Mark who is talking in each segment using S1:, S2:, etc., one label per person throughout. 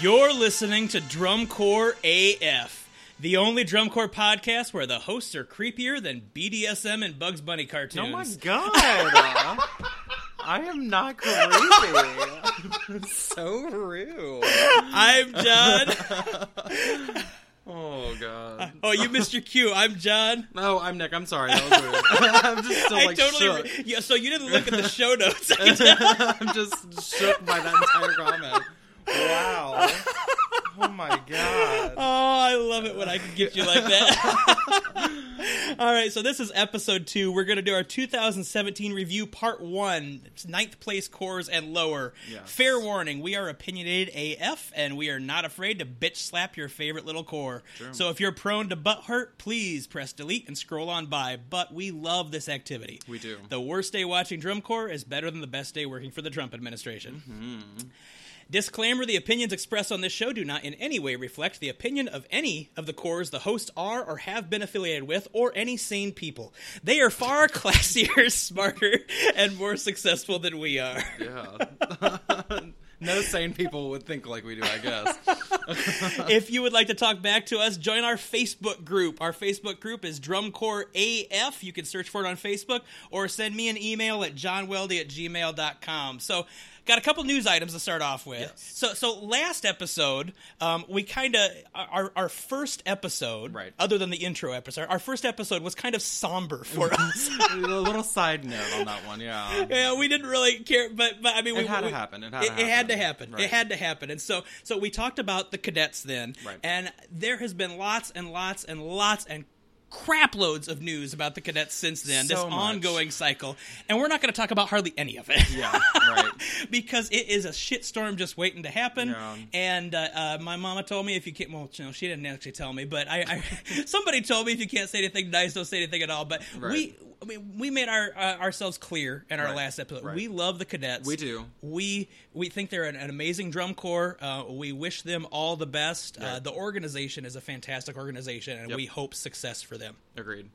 S1: You're listening to Drumcore AF, the only drumcore podcast where the hosts are creepier than BDSM and Bugs Bunny cartoons.
S2: Oh my god! Uh, I am not creepy. so rude.
S1: I'm John.
S2: Oh god.
S1: Oh, you missed your cue. I'm John.
S2: No, I'm Nick. I'm sorry. That was rude. I'm just still
S1: I
S2: like
S1: totally.
S2: shook.
S1: Yeah, so you didn't look at the show notes.
S2: I'm just shook by that entire comment. Oh my god.
S1: Oh, I love it when I can get you like that. All right, so this is episode two. We're going to do our 2017 review, part one, It's ninth place corps and lower.
S2: Yes.
S1: Fair warning, we are opinionated AF, and we are not afraid to bitch slap your favorite little corps.
S2: True.
S1: So if you're prone to butt hurt, please press delete and scroll on by. But we love this activity.
S2: We do.
S1: The worst day watching drum corps is better than the best day working for the Trump administration.
S2: Mm-hmm.
S1: Disclaimer The opinions expressed on this show do not in any way reflect the opinion of any of the corps the hosts are or have been affiliated with, or any sane people. They are far classier, smarter, and more successful than we are.
S2: Yeah. no sane people would think like we do, I guess.
S1: if you would like to talk back to us, join our Facebook group. Our Facebook group is Drumcore AF. You can search for it on Facebook or send me an email at johnweldy at gmail.com. So, got a couple news items to start off with.
S2: Yes.
S1: So, so last episode, um, we kind of, our, our first episode,
S2: Right.
S1: other than the intro episode, our first episode was kind of somber for us.
S2: a little side note on that one, yeah.
S1: yeah, we didn't really care, but but I mean, we
S2: It had to happen. It had to
S1: it, had to
S2: happen.
S1: happen.
S2: Right.
S1: It had to happen. And so so we talked about the cadets then,
S2: Right.
S1: and there has been lots and lots and lots and crap loads of news about the cadets since then. this
S2: much.
S1: ongoing cycle, and we're not going to talk about hardly any of it.
S2: Yeah, right.
S1: because it is a shitstorm just waiting to happen.
S2: Yeah.
S1: And uh, uh, my mama told me if you can't, well, no, she didn't actually tell me, but I, I somebody told me if you can't say anything nice, don't say anything at all. But
S2: Right.
S1: we. I mean, we made our uh, ourselves clear in our
S2: Right.
S1: last episode.
S2: Right.
S1: We love the cadets.
S2: We do.
S1: We we think they're an, an amazing drum corps. Uh, we wish them all the best. Uh,
S2: Right.
S1: the organization is a fantastic organization, and
S2: Yep.
S1: we hope success for them.
S2: Agreed.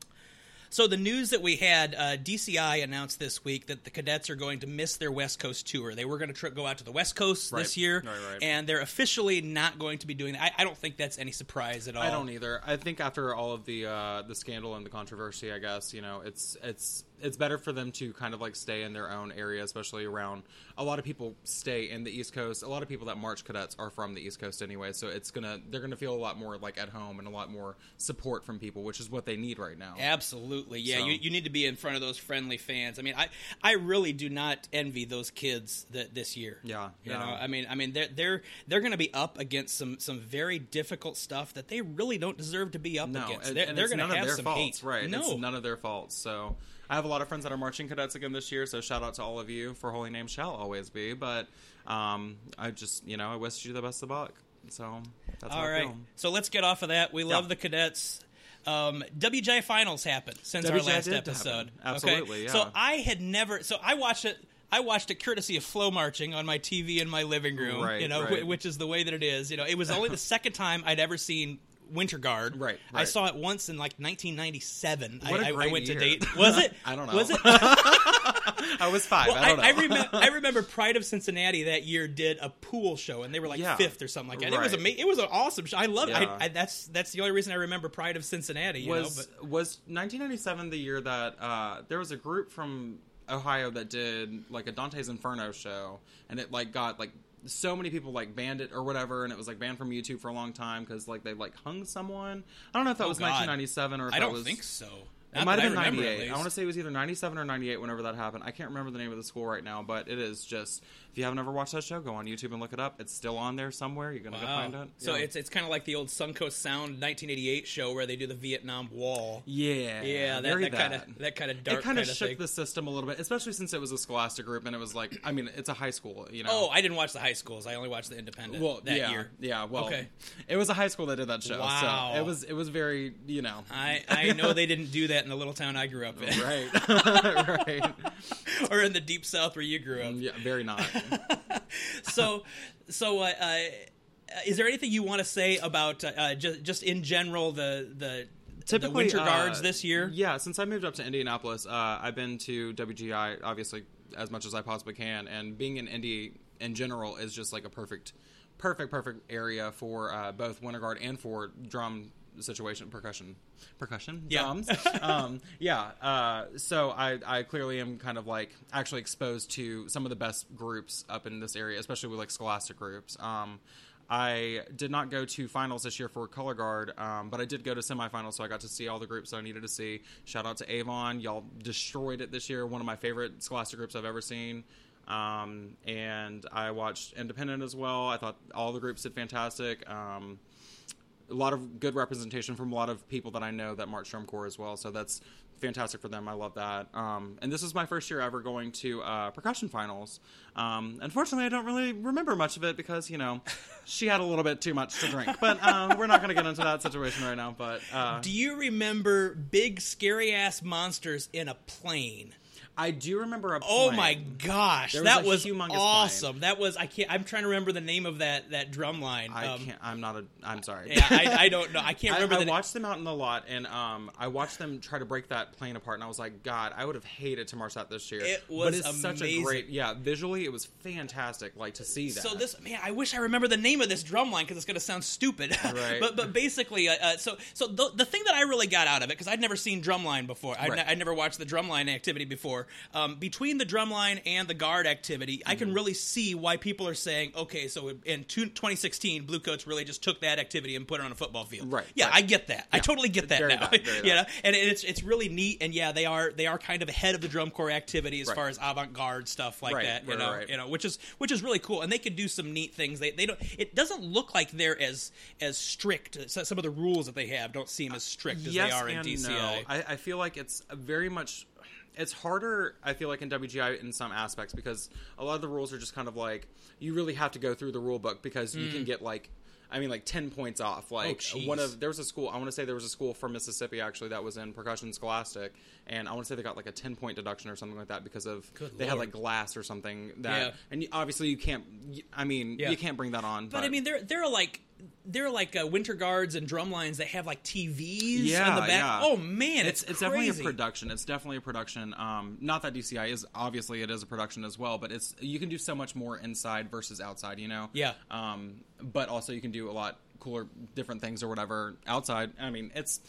S1: So the news that we had, uh, DCI announced this week that the cadets are going to miss their West Coast tour. They were going to tr- go out to the West Coast
S2: Right.
S1: this year,
S2: Right, right.
S1: and they're officially not going to be doing that. I, I don't think that's any surprise at all.
S2: I don't either. I think after all of the uh, the scandal and the controversy, I guess you know it's it's it's better for them to kind of like stay in their own area, especially around. A lot of people stay in the East Coast. A lot of people that march cadets are from the East Coast anyway, so it's gonna they're gonna feel a lot more like at home and a lot more support from people, which is what they need right now.
S1: Absolutely, yeah.
S2: So-
S1: You, you need to be in front of those friendly fans. I mean, I, I really do not envy those kids that this year.
S2: Yeah,
S1: you
S2: yeah.
S1: know, I mean, I mean, they're they're they're going to be up against some some very difficult stuff that they really don't deserve to be up
S2: No,
S1: against.
S2: and,
S1: they're
S2: and
S1: they're
S2: it's
S1: going to
S2: none
S1: have
S2: of their
S1: some
S2: faults,
S1: hate.
S2: right?
S1: No,
S2: It's none of their faults. So I have a lot of friends that are marching cadets again this year. So shout out to all of you. For holy name shall always be. But um, I just you know I wish you the best of luck. So that's
S1: All right, so let's get off of that. We love
S2: Yeah.
S1: the cadets. Um, WGI finals happened since our last episode.
S2: happen.
S1: okay?
S2: Absolutely, yeah.
S1: So I had never. So I watched it. I watched it courtesy of FloMarching on my TV in my living room.
S2: Right,
S1: you know,
S2: right.
S1: wh- which is the way that it is. You know, it was only the second time I'd ever seen Winter Guard.
S2: Right,
S1: I saw it once in like 1997.
S2: What
S1: I
S2: a
S1: I- I
S2: great
S1: went to date. Was it?
S2: I don't know.
S1: Was it?
S2: I was five.
S1: Well,
S2: I don't know.
S1: I, remember, I remember Pride of Cincinnati that year did a pool show, and they were like
S2: Yeah.
S1: fifth or something like that. It was amazing. It was an awesome show. I love.
S2: Yeah.
S1: I, I, that's that's the only reason I remember Pride of Cincinnati. You
S2: was
S1: know,
S2: was 1997 the year that uh, there was a group from Ohio that did like a Dante's Inferno show, and it like got like so many people like banned it or whatever, and it was like banned from YouTube for a long time because like they like hung someone. I don't know if that
S1: Oh,
S2: was
S1: God.
S2: 1997 or if
S1: I
S2: that
S1: don't
S2: was,
S1: think so.
S2: It might have been
S1: I
S2: 98. I want to say it was either 97 or 98 whenever that happened. I can't remember the name of the school right now, but it is just if you haven't ever watched that show, go on YouTube and look it up. It's still on there somewhere. You're gonna go find it.
S1: So
S2: Yeah.
S1: it's it's kind of like the old Suncoast Sound 1988 show where they do the Vietnam Wall.
S2: yeah,
S1: Yeah, that kind of that kind of dark
S2: it kind of shook
S1: thing.
S2: the system a little bit, especially since it was a scholastic group and it was like, I mean, it's a high school, you know.
S1: Oh, I didn't watch the high schools. I only watched the independent
S2: well,
S1: that
S2: yeah,
S1: year.
S2: yeah. Well,
S1: Okay.
S2: it was a high school that did that show,
S1: Wow.
S2: so it was it was very, you know,
S1: I I know they didn't do that in the little town I grew up in,
S2: right, right,
S1: or in the deep south where you grew up.
S2: yeah, very not.
S1: so so uh, uh, is there anything you want to say about uh, uh, just just in general the the the winter
S2: uh,
S1: guards this year?
S2: Yeah, since I moved up to Indianapolis, uh, I've been to WGI obviously as much as I possibly can, and being in Indy in general is just like a perfect perfect, perfect area for uh, both winter guard and for drum situation percussion percussion
S1: Yeah.
S2: drums um yeah uh so i i clearly am kind of like actually exposed to some of the best groups up in this area especially with like scholastic groups um I did not go to finals this year for color guard, um, but I did go to semifinals, so I got to see all the groups that I needed to see. Shout out to Avon, y'all destroyed it this year. One of my favorite scholastic groups I've ever seen. Um, and I watched Independent as well. I thought all the groups did fantastic. Um, a lot of good representation from a lot of people that I know that march drum corps as well. So that's fantastic for them. I love that. Um, and this is my first year ever going to uh, percussion finals. Um, unfortunately, I don't really remember much of it because you know she had a little bit too much to drink. But um, we're not going to get into that situation right now. But uh,
S1: Do you remember big scary ass monsters in a plane?
S2: I do remember a.
S1: Oh my gosh,
S2: was
S1: that was
S2: humongous plane.
S1: awesome. That was I can't. I'm trying to remember the name of that that drum line.
S2: I
S1: Um,
S2: can't. I'm not a. I'm sorry.
S1: Yeah, I, I don't know. I can't remember
S2: I
S1: the name.
S2: watched them out in the lot, and um, I watched them try to break that plane apart, and I was like, God, I would have hated to march that this year.
S1: It
S2: but
S1: was
S2: it's such a great, yeah. Visually, it was fantastic. Like to see that.
S1: So this man, I wish I remember the name of this drum line because it's going to sound stupid.
S2: Right.
S1: but but basically, uh, uh, so so the, the thing that I really got out of it because I'd never seen drumline before. I'd,
S2: Right.
S1: ne- I'd never watched the drumline activity before. Um, between the drumline and the guard activity, I
S2: Mm-hmm.
S1: can really see why people are saying, okay, so in two, 2016, Bluecoats really just took that activity and put it on a football field.
S2: Right,
S1: Yeah,
S2: right.
S1: I get that. I totally get that
S2: Very
S1: now.
S2: that, very
S1: you know, and it's it's really neat. And yeah, they are they are kind of ahead of the drum corps activity as
S2: Right.
S1: far as avant garde stuff like
S2: Right,
S1: that. You know,
S2: right.
S1: you know, which is which is really cool, and they can do some neat things. They they don't. It doesn't look like they're as as strict. So- Some of the rules that they have don't seem as strict as
S2: yes
S1: they are in DCI.
S2: no. I, I feel like it's very much. It's harder, I feel like, in WGI in some aspects because a lot of the rules are just kind of like you really have to go through the rule book because you can get like. I mean, like ten points off. Like
S1: Mm. Oh,
S2: one of there was a school. I want to say there was a school from Mississippi actually that was in percussion scholastic, and I want to say they got like a ten point deduction or something like that because of
S1: Good
S2: they had like glass or something that.
S1: Yeah.
S2: And you, obviously you can't. I mean,
S1: Yeah.
S2: you can't bring that on.
S1: But I mean, they're they're like they're like uh, winter guards and drum lines that have like TVs
S2: Yeah,
S1: on the back.
S2: yeah.
S1: Oh man,
S2: it's
S1: it's
S2: it's definitely a production. It's definitely a production. Um, not that DCI is obviously it is a production as well, but it's you can do so much more inside versus outside. You know.
S1: Yeah.
S2: Um, but also you can do a lot cooler, different things or whatever outside. I mean, it's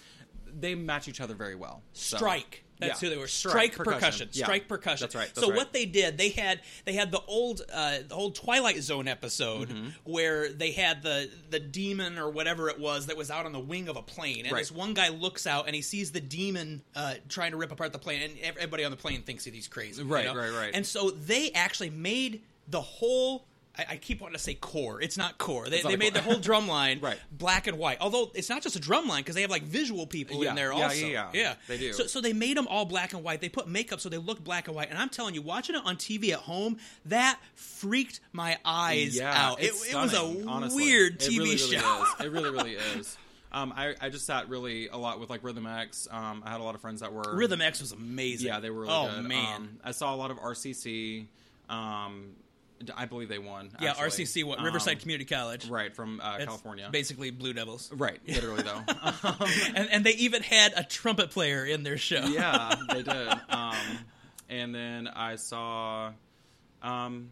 S2: they match each other very well. So-
S1: Strike. That's
S2: Yeah.
S1: who they were.
S2: Strike
S1: Strike,
S2: percussion.
S1: percussion.
S2: Yeah.
S1: Strike percussion.
S2: That's right, that's
S1: so
S2: right.
S1: what they did, they had they had the old uh, the old Twilight Zone episode
S2: Mm-hmm.
S1: where they had the the demon or whatever it was that was out on the wing of a plane, and
S2: Right.
S1: this one guy looks out and he sees the demon uh, trying to rip apart the plane, and everybody on the plane thinks that he's crazy. you
S2: Right,
S1: know?
S2: right, right.
S1: And so they actually made the whole. I, I keep wanting to say core. It's not core. They,
S2: not
S1: they made
S2: core.
S1: the whole drum line
S2: Right.
S1: black and white. Although it's not just a drum line because they have like visual people
S2: Yeah,
S1: in there
S2: yeah,
S1: also.
S2: yeah, yeah. They do.
S1: So, so they made them all black and white. They put makeup so they look black and white. And I'm telling you, watching it on TV at home, that freaked my eyes
S2: yeah,
S1: out. It,
S2: it's
S1: it was a
S2: honestly.
S1: weird TV
S2: really, really
S1: show.
S2: is. It really, really is. Um, I, I just sat really a lot with like Rhythm X. Um, I had a lot of friends that were
S1: Rhythm X was amazing.
S2: Yeah, they were really
S1: oh
S2: good.
S1: man.
S2: Um, I saw a lot of RCC. Um, I believe they won.
S1: yeah,
S2: actually.
S1: RCC, what
S2: Um,
S1: Riverside Community College.
S2: right from uh, California.
S1: Basically, Blue Devils.
S2: right, literally though. um,
S1: And, and they even had a trumpet player in their show.
S2: yeah, they did. Um, and then I saw. Um,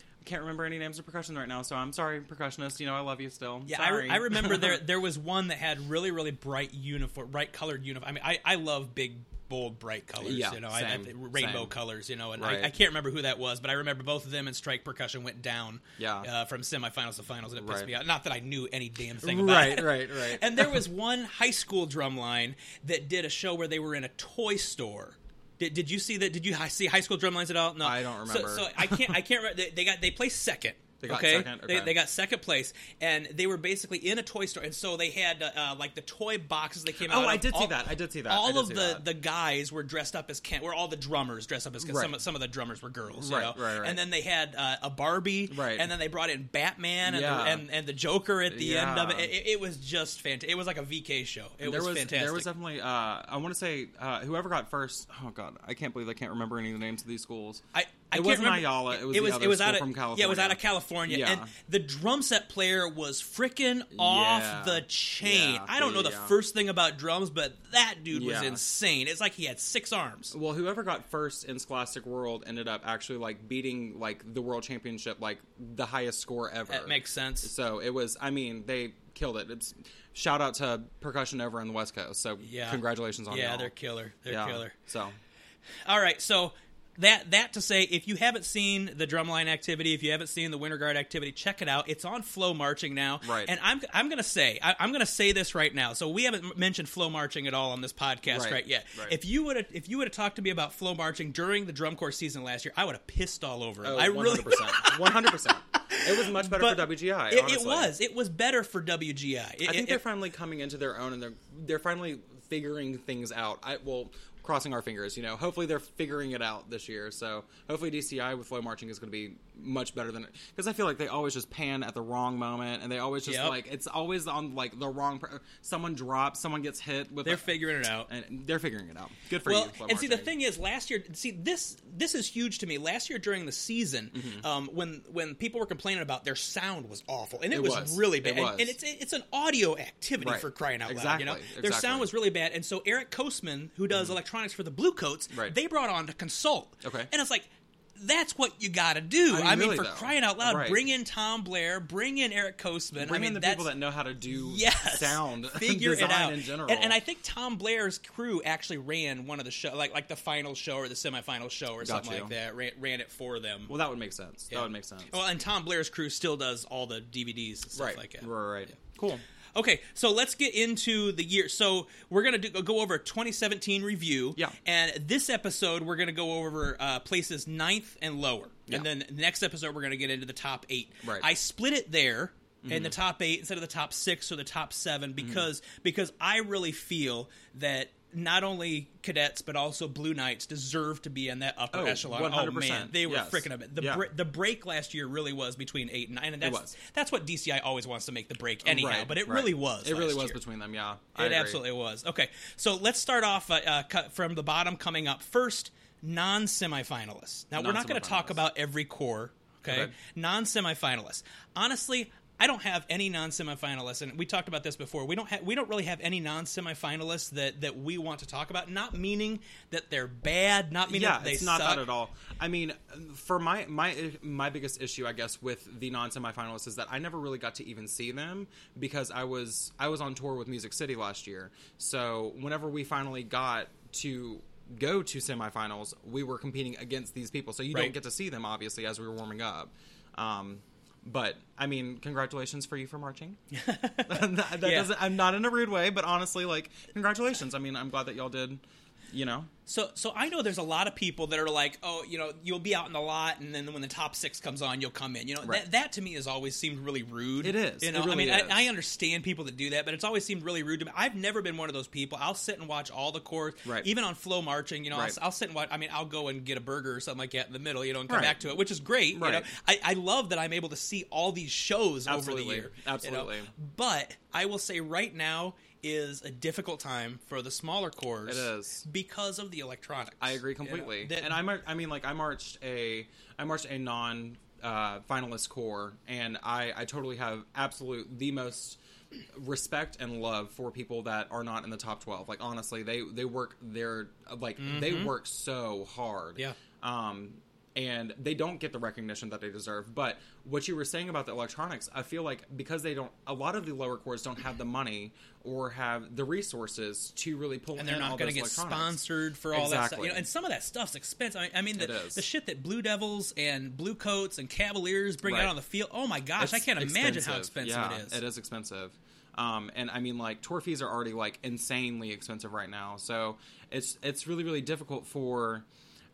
S2: I can't remember any names of percussion right now, so I'm sorry, percussionist. You know, I love you still.
S1: Yeah, I,
S2: sorry.
S1: I remember there there was one that had really really bright uniform, bright colored uniform. I mean, I, I love big bold bright colors.
S2: Yeah,
S1: you know, I, I, rainbow
S2: same.
S1: colors. You know, and
S2: Right.
S1: I, I can't remember who that was, but I remember both of them and Strike Percussion went down.
S2: Yeah.
S1: uh, from semifinals to finals, and it pissed
S2: Right.
S1: me out. Not that I knew any damn thing about
S2: Right,
S1: it.
S2: right, right. Right.
S1: and there was one high school drum line that did a show where they were in a toy store. Did, did you see that? Did you see high school drum lines at all? No,
S2: I don't remember.
S1: So, I can't. I can't. They, they got. They placed second.
S2: They got
S1: okay?
S2: second?
S1: They,
S2: Okay.
S1: they got second place, and they were basically in a toy store, and so they had uh, uh, like the toy boxes they came out.
S2: Oh,
S1: out.
S2: I
S1: of.
S2: did see that. I did see that.
S1: All of the
S2: that.
S1: the guys were dressed up as Ken. Were all the drummers dressed up as Ken?
S2: Right.
S1: Some, some of the drummers were girls, you
S2: Right,
S1: know?
S2: right, right.
S1: And then they had uh, a Barbie,
S2: Right.
S1: And then they brought in Batman and,
S2: Yeah.
S1: the, and and the Joker at the end of it.
S2: Yeah.
S1: It, it was just fantastic. It was like a VK show. It
S2: there
S1: was,
S2: was
S1: fantastic.
S2: there was definitely uh, I want to say uh, whoever got first. Oh god, I can't believe I can't remember any of the names of these schools.
S1: I, I
S2: It wasn't
S1: remember.
S2: Ayala, it was the other
S1: was
S2: school
S1: out of
S2: from California.
S1: yeah, it was out of California,
S2: Yeah.
S1: and the drum set player was freaking off
S2: Yeah.
S1: the chain.
S2: Yeah,
S1: I don't know the first thing about drums, but that dude was insane. It's like he had six arms.
S2: Well, whoever got first in Scholastic World ended up actually like beating like the world championship, like the highest score ever.
S1: That makes sense.
S2: So it was. I mean, they killed it. It's shout out to percussion over in the West Coast. So
S1: Yeah.
S2: congratulations on that.
S1: Yeah,
S2: y'all.
S1: they're killer. They're killer.
S2: So
S1: All right, so that that to say, if you haven't seen the drumline activity, if you haven't seen the winter guard activity, check it out. It's on FloMarching now,
S2: Right.
S1: And I'm I'm gonna say I, I'm gonna say this right now. So we haven't mentioned FloMarching at all on this podcast right,
S2: Right,
S1: yet.
S2: right.
S1: If you would have if you would have talked to me about FloMarching during the drum corps season last year, I would have pissed all over it.
S2: oh,
S1: I really.
S2: 100%. One hundred percent. It was much better
S1: But
S2: for WGI.
S1: It, it was. It was better for WGI. It-
S2: I think
S1: it-
S2: they're finally coming into their own, and they're they're finally figuring things out. I well, crossing our fingers, you know. Hopefully, they're figuring it out this year. So hopefully, DCI with FloMarching is going to be much better than because I feel like they always just pan at the wrong moment, and they always just
S1: Yep.
S2: like it's always on like the wrong. Someone drops, someone gets hit with.
S1: they're
S2: a-
S1: figuring it out.
S2: and they're figuring it out. Good for
S1: well,
S2: you. Flow
S1: and see, the thing is, last year, see this this is huge to me. Last year during the season,
S2: Mm-hmm.
S1: um, when when people were complaining about their sound was awful, and it,
S2: It
S1: was,
S2: was.
S1: really bad, And-
S2: was.
S1: and, it's it's an audio activity
S2: Right.
S1: for crying out loud. You know, their sound was really bad, and so Eric Kosman, who does electronics for the Bluecoats,
S2: Right.
S1: they brought on to consult.
S2: Okay.
S1: and it's like. That's what you got to do. I
S2: I
S1: mean,
S2: mean, really,
S1: for
S2: though.
S1: crying out loud,
S2: Right.
S1: bring in Tom Blair, bring in Eric Kosman.
S2: Bring
S1: I mean,
S2: in the people that know how to do
S1: yes,
S2: sound,
S1: figure it out
S2: in general.
S1: And, and I think Tom Blair's crew actually ran one of the show, like like the final show or the semifinal show or something
S2: you.
S1: like that. Ran, ran it for them.
S2: well, that would make sense. That would make sense.
S1: Well, and Tom Blair's crew still does all the DVDs and stuff
S2: right.
S1: like that.
S2: Right. Right. Cool.
S1: Okay, so let's get into the year. So we're gonna do, go over a 2017 review.
S2: Yeah.
S1: And this episode we're gonna go over uh, places ninth and lower,
S2: Yeah.
S1: and then the next episode we're gonna get into the top eight.
S2: Right.
S1: I split it there in the top eight instead of the top six or the top seven because because I really feel that. Not only cadets, but also Blue Knights deserve to be in that upper
S2: Oh,
S1: echelon. Oh
S2: 100%.
S1: man, they were
S2: Yes.
S1: freaking up. The
S2: Yeah.
S1: bre- the break last year really was between eight and nine, and that's
S2: was.
S1: that's what DCI always wants to make the break anyhow.
S2: Right,
S1: but it
S2: right.
S1: really was.
S2: It really was
S1: year.
S2: between them. Yeah, I
S1: It
S2: agree.
S1: absolutely was. Okay, so let's start off uh, uh, cut from the bottom, coming up first. Non semifinalists. Now we're not going to talk about every corps. Okay,
S2: Okay.
S1: non semifinalists. Honestly, I don't have any non semifinalists, and we talked about this before. We don't have we don't really have any non semifinalists that that we want to talk about. Not meaning that they're bad. Not meaning
S2: yeah,
S1: that they
S2: it's not
S1: suck.
S2: that at all. I mean, for my my my biggest issue, I guess, with the non semifinalists is that I never really got to even see them because I was I was on tour with Music City last year. So whenever we finally got to go to semifinals, we were competing against these people. So you
S1: Right.
S2: don't get to see them obviously as we were warming up. Um, but I mean, congratulations for you for marching. that that
S1: Yeah.
S2: doesn't. I'm not in a rude way, but honestly, like, congratulations. I mean, I'm glad that y'all did. You know,
S1: So, so I know there's a lot of people that are like, oh, you know, you'll be out in the lot, and then when the top six comes on, you'll come in. You know,
S2: Right.
S1: that, that to me has always seemed really rude.
S2: It is.
S1: You know, I mean. I, I understand people that do that, but it's always seemed really rude to me. I've never been one of those people. I'll sit and watch all the course,
S2: Right.
S1: even on FloMarching. You know,
S2: Right.
S1: I'll, I'll sit and watch. I mean, I'll go and get a burger or something like that in the middle, you know, and come
S2: Right.
S1: back to it, which is great. You know, I, I love that I'm able to see all these shows over the
S2: Absolutely.
S1: year. you know.
S2: Absolutely.
S1: But I will say right now is a difficult time for the smaller corps.
S2: It is.
S1: because of the electronics.
S2: I agree
S1: you know.
S2: completely.
S1: That-
S2: and I, I mean, like, I marched a, I marched a non uh, finalist corps, and I, I totally have absolute the most respect and love for people that are not in the top twelve. Like, honestly, they they work their like they work so hard.
S1: Mm-hmm. Yeah.
S2: Um, and they don't get the recognition that they deserve. But what you were saying about the electronics, I feel like because they don't, a lot of the lower corps don't have the money or have the resources to really pull
S1: and they're not going to get sponsored for all that stuff.
S2: Exactly.
S1: You know, and some of that stuff's expensive. I, I mean, the, the shit that Blue Devils and Blue Coats and Cavaliers bring
S2: Right.
S1: out on the field. Oh my gosh, I can't imagine how expensive
S2: yeah,
S1: it is.
S2: It is expensive. Um, and I mean, like tour fees are already like insanely expensive right now. So it's it's really really difficult for.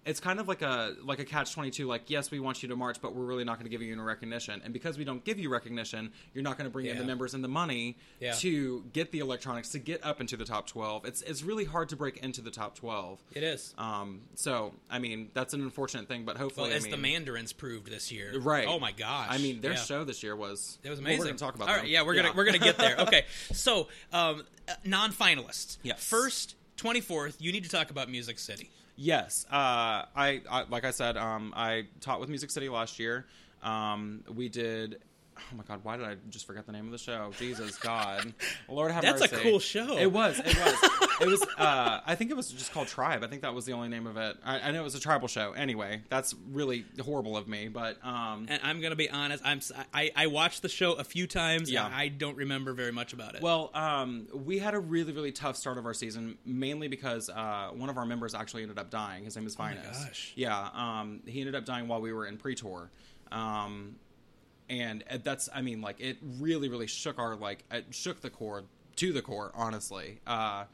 S2: It's kind of like a like a catch twenty two. Like yes, we want you to march, but we're really not going to give you any recognition. And because we don't give you recognition, you're not going to bring in the members and the money
S1: Yeah.
S2: to get the electronics to get up into the top twelve. It's it's really hard to break into the top twelve.
S1: It is.
S2: Um, so I mean, that's an unfortunate thing, but
S1: well,
S2: hopefully,
S1: as
S2: I
S1: the Mandarins proved this year,
S2: right?
S1: Oh my gosh!
S2: I mean, their
S1: Yeah.
S2: show this year was
S1: It was
S2: well,
S1: amazing.
S2: we're going to talk about
S1: All
S2: them.
S1: right, yeah, we're gonna we're gonna get there. Okay, so um, uh, non-finalists.
S2: Yes.
S1: First, twenty fourth. You need to talk about Music City.
S2: Yes, uh, I, I like I said, um, I taught with Music City last year. Um, we did. Oh my God! Why did I just forget the name of the show? Jesus God, Lord have mercy.
S1: That's a cool show.
S2: It was. It was. it was. Uh, I think it was just called Tribe. I think that was the only name of it. I, I know it was a tribal show. Anyway, that's really horrible of me. But um,
S1: And I'm gonna be honest. I'm I, I watched the show a few times.
S2: Yeah.
S1: And I don't remember very much about it.
S2: Well, um, we had a really, really tough start of our season, mainly because uh, one of our members actually ended up dying. His name is Vinus.
S1: Oh gosh.
S2: Yeah, um, he ended up dying while we were in pre-tour, um, and that's, I mean, like it really, really shook our like it shook the corps to the core. Honestly, uh,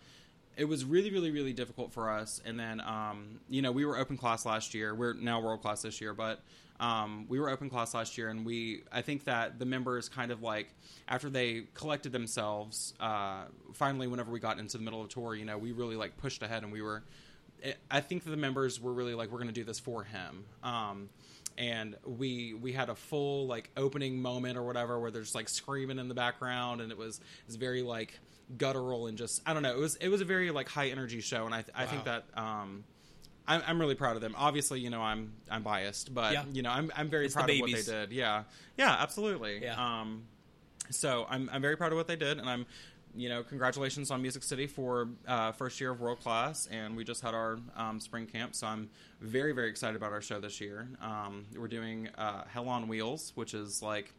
S2: it was really, really, really difficult for us. And then, um, you know, we were open class last year. We're now world class this year, but um, we were open class last year, and we I think that the members kind of like after they collected themselves, uh, finally, whenever we got into the middle of the tour, you know, we really like pushed ahead, and we were. I think the members were really like, we're going to do this for him. Um, and we we had a full like opening moment or whatever where there's like screaming in the background and it was it was very like guttural and just I don't know it was it was a very like high energy show and I I think that um I'm, I'm really proud of them. Obviously, you know I'm I'm biased, but
S1: Yeah.
S2: you know I'm I'm very
S1: It's
S2: proud of what they did. Yeah, yeah, absolutely.
S1: Yeah.
S2: Um, so I'm I'm very proud of what they did, and I'm you know congratulations on Music City for uh, first year of world class, and we just had our um, spring camp, so I'm very very excited about our show this year. Um, we're doing uh, Hell on Wheels, which is like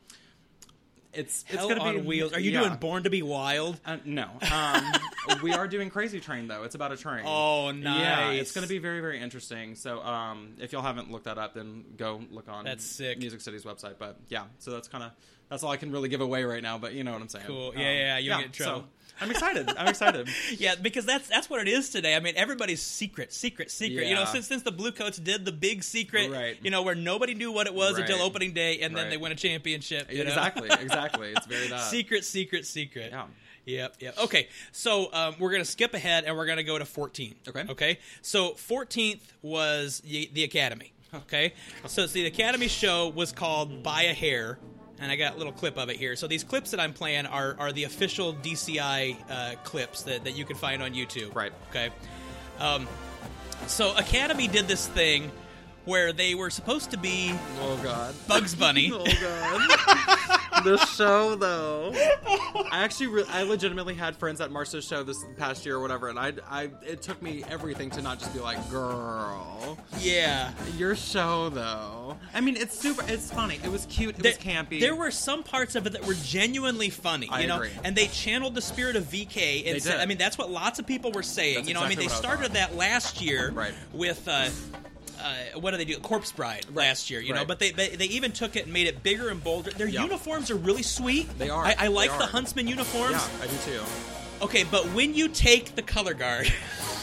S2: it's it's
S1: Hell
S2: gonna
S1: on
S2: be
S1: wheels. Are you
S2: yeah.
S1: doing Born to Be Wild?
S2: Uh, no, um, we are doing Crazy Train though. It's about a train.
S1: Oh, nice.
S2: Yeah, it's going to be very, very interesting. So, um, if y'all haven't looked that up, then go look on
S1: That's sick.
S2: Music City's website. But yeah, so that's kind of that's all I can really give away right now. But you know what I'm saying?
S1: Cool. Yeah, yeah, you don't get in
S2: so. I'm excited. I'm excited.
S1: Yeah, because that's that's what it is today. I mean, everybody's secret, secret, secret. You know, since since the Bluecoats did the big secret,
S2: Right.
S1: you know, where nobody knew what it was
S2: Right.
S1: until opening day, and then they win a championship. you know?
S2: exactly, exactly. It's very that.
S1: secret, secret, secret.
S2: Yeah.
S1: Yep, yep. Okay, so um, we're going to skip ahead and we're going to go to 14.
S2: Okay.
S1: Okay. So 14th was the, the Academy. Okay. So see, the Academy show was called By a Hair, and I got a little clip of it here. So these clips that I'm playing are, are the official DCI uh, clips that, that you can find on YouTube.
S2: Right.
S1: Okay. Um, so Academy did this thing where they were supposed to be
S2: Oh God.
S1: Bugs Bunny.
S2: Oh God. The show though. I actually, re- I legitimately had friends at Marcia's show this past year or whatever, and I, I, it took me everything to not just be like, girl.
S1: yeah.
S2: Your show, though. I mean, it's super. It's funny. It was cute. It
S1: There-
S2: was campy.
S1: There were some parts of it that were genuinely funny,
S2: I
S1: you know,
S2: agree.
S1: and they channeled the spirit of VK. And
S2: They
S1: said,
S2: did.
S1: I mean, that's what lots of people were saying.
S2: That's
S1: you know, I mean, they
S2: I
S1: started that last year
S2: Right.
S1: with. Uh, uh, what do they do? Corpse Bride last year, you know. But they, they they even took it and made it bigger and bolder. Their
S2: Yeah.
S1: uniforms are really sweet.
S2: They are.
S1: I, I like
S2: They
S1: the. Huntsman uniforms.
S2: Yeah, I do too.
S1: Okay, but when you take the color guard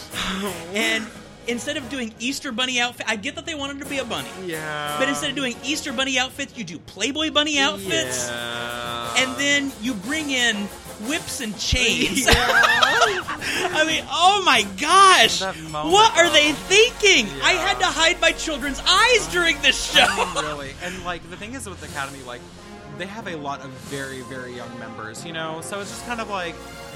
S1: and instead of doing Easter Bunny outfit, I get that they wanted to be a bunny,
S2: Yeah.
S1: but instead of doing Easter Bunny outfits, you do Playboy Bunny outfits.
S2: Yeah.
S1: and then you bring in whips and chains.
S2: Yeah.
S1: I mean, oh my gosh! What are they thinking? I had to hide my children's eyes during this show.
S2: I mean, really. And like the thing is with the Academy, like they have a lot of very, very young members, you know. So it's just kind of like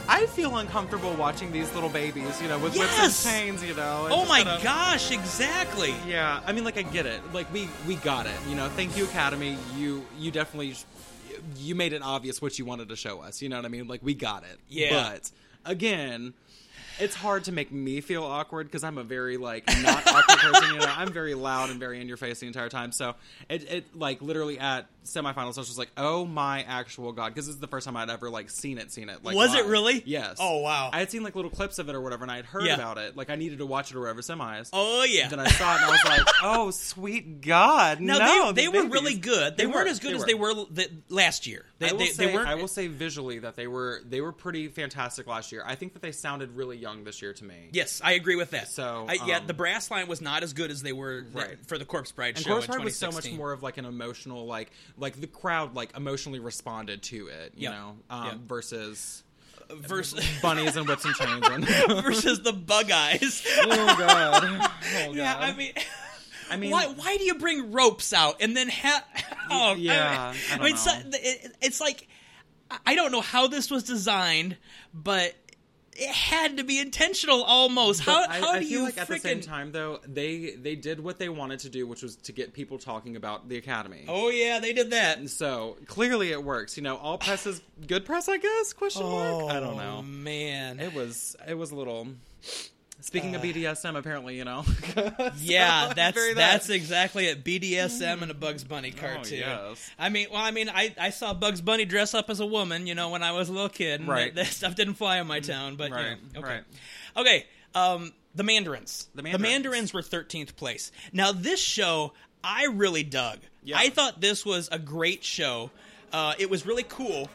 S2: I feel uncomfortable watching these little babies, you know, with
S1: Yes.
S2: whips and chains, you know.
S1: oh my
S2: kind of-
S1: gosh! Exactly.
S2: Yeah, I mean, like I get it. Like we we got it. You know, thank you, Academy. You you definitely you made it obvious what you wanted to show us. You know what I mean? Like we got it.
S1: Yeah.
S2: But again, it's hard to make me feel awkward because I'm a very like not awkward person. You know, I'm very loud and very in your face the entire time. So it it like literally at semifinals, I was just like, oh my actual god, because this is the first time I'd ever like seen it, seen it. Like,
S1: Was it really?
S2: Yes.
S1: Oh, wow.
S2: I had seen like little clips of it or whatever, and I had heard
S1: Yeah.
S2: about it. Like I needed to watch it or whatever semis.
S1: Oh yeah.
S2: Then I saw it and I was like, "Oh, sweet God!"
S1: now
S2: no,
S1: they, they
S2: these
S1: were really good. They, weren't
S2: were,
S1: as good
S2: they
S1: as they were the, last year. They,
S2: I will
S1: they,
S2: say,
S1: they weren't.
S2: I will say visually that they were they were pretty fantastic last year. I think that they sounded really young this year to me.
S1: Yes, I agree with that.
S2: So,
S1: I, yeah,
S2: um,
S1: the brass line was not as good as they were
S2: Right.
S1: for the Corpse Bride
S2: And
S1: show
S2: Corpse Bride was so much more of like an emotional, like like the crowd like emotionally responded to it, you
S1: Yep.
S2: know, um,
S1: Yep.
S2: versus
S1: versus
S2: bunnies and whips and chains. And
S1: versus the bug eyes.
S2: oh god, oh
S1: yeah, I mean.
S2: I mean,
S1: why, why do you bring ropes out and then have? Oh,
S2: yeah,
S1: I
S2: I
S1: mean,
S2: don't
S1: so-
S2: know.
S1: it- it's like I don't know how this was designed, but it had to be intentional almost. How,
S2: I,
S1: how
S2: I
S1: do
S2: feel
S1: you
S2: like at the same time though they they did what they wanted to do, which was to get people talking about the academy.
S1: Oh yeah, they did that.
S2: And So clearly it works. You know, all press is good press, I guess. Question mark. I don't
S1: Oh,
S2: know.
S1: man.
S2: It was it was a little. Speaking of BDSM, apparently, you know.
S1: yeah, that's
S2: Very that.
S1: that's exactly it. BDSM and a Bugs Bunny
S2: Oh,
S1: cartoon.
S2: yes.
S1: I mean, well, I mean, I, I saw Bugs Bunny dress up as a woman, you know, when I was a little kid. And
S2: Right.
S1: That, that stuff didn't fly in my town, but you
S2: Right,
S1: know, okay.
S2: right.
S1: Okay. Um, the Mandarins.
S2: The
S1: The
S2: Mandarins.
S1: Mandarins were 13th place. Now this show, I really dug.
S2: Yeah.
S1: I thought this was a great show. Uh, it was really cool.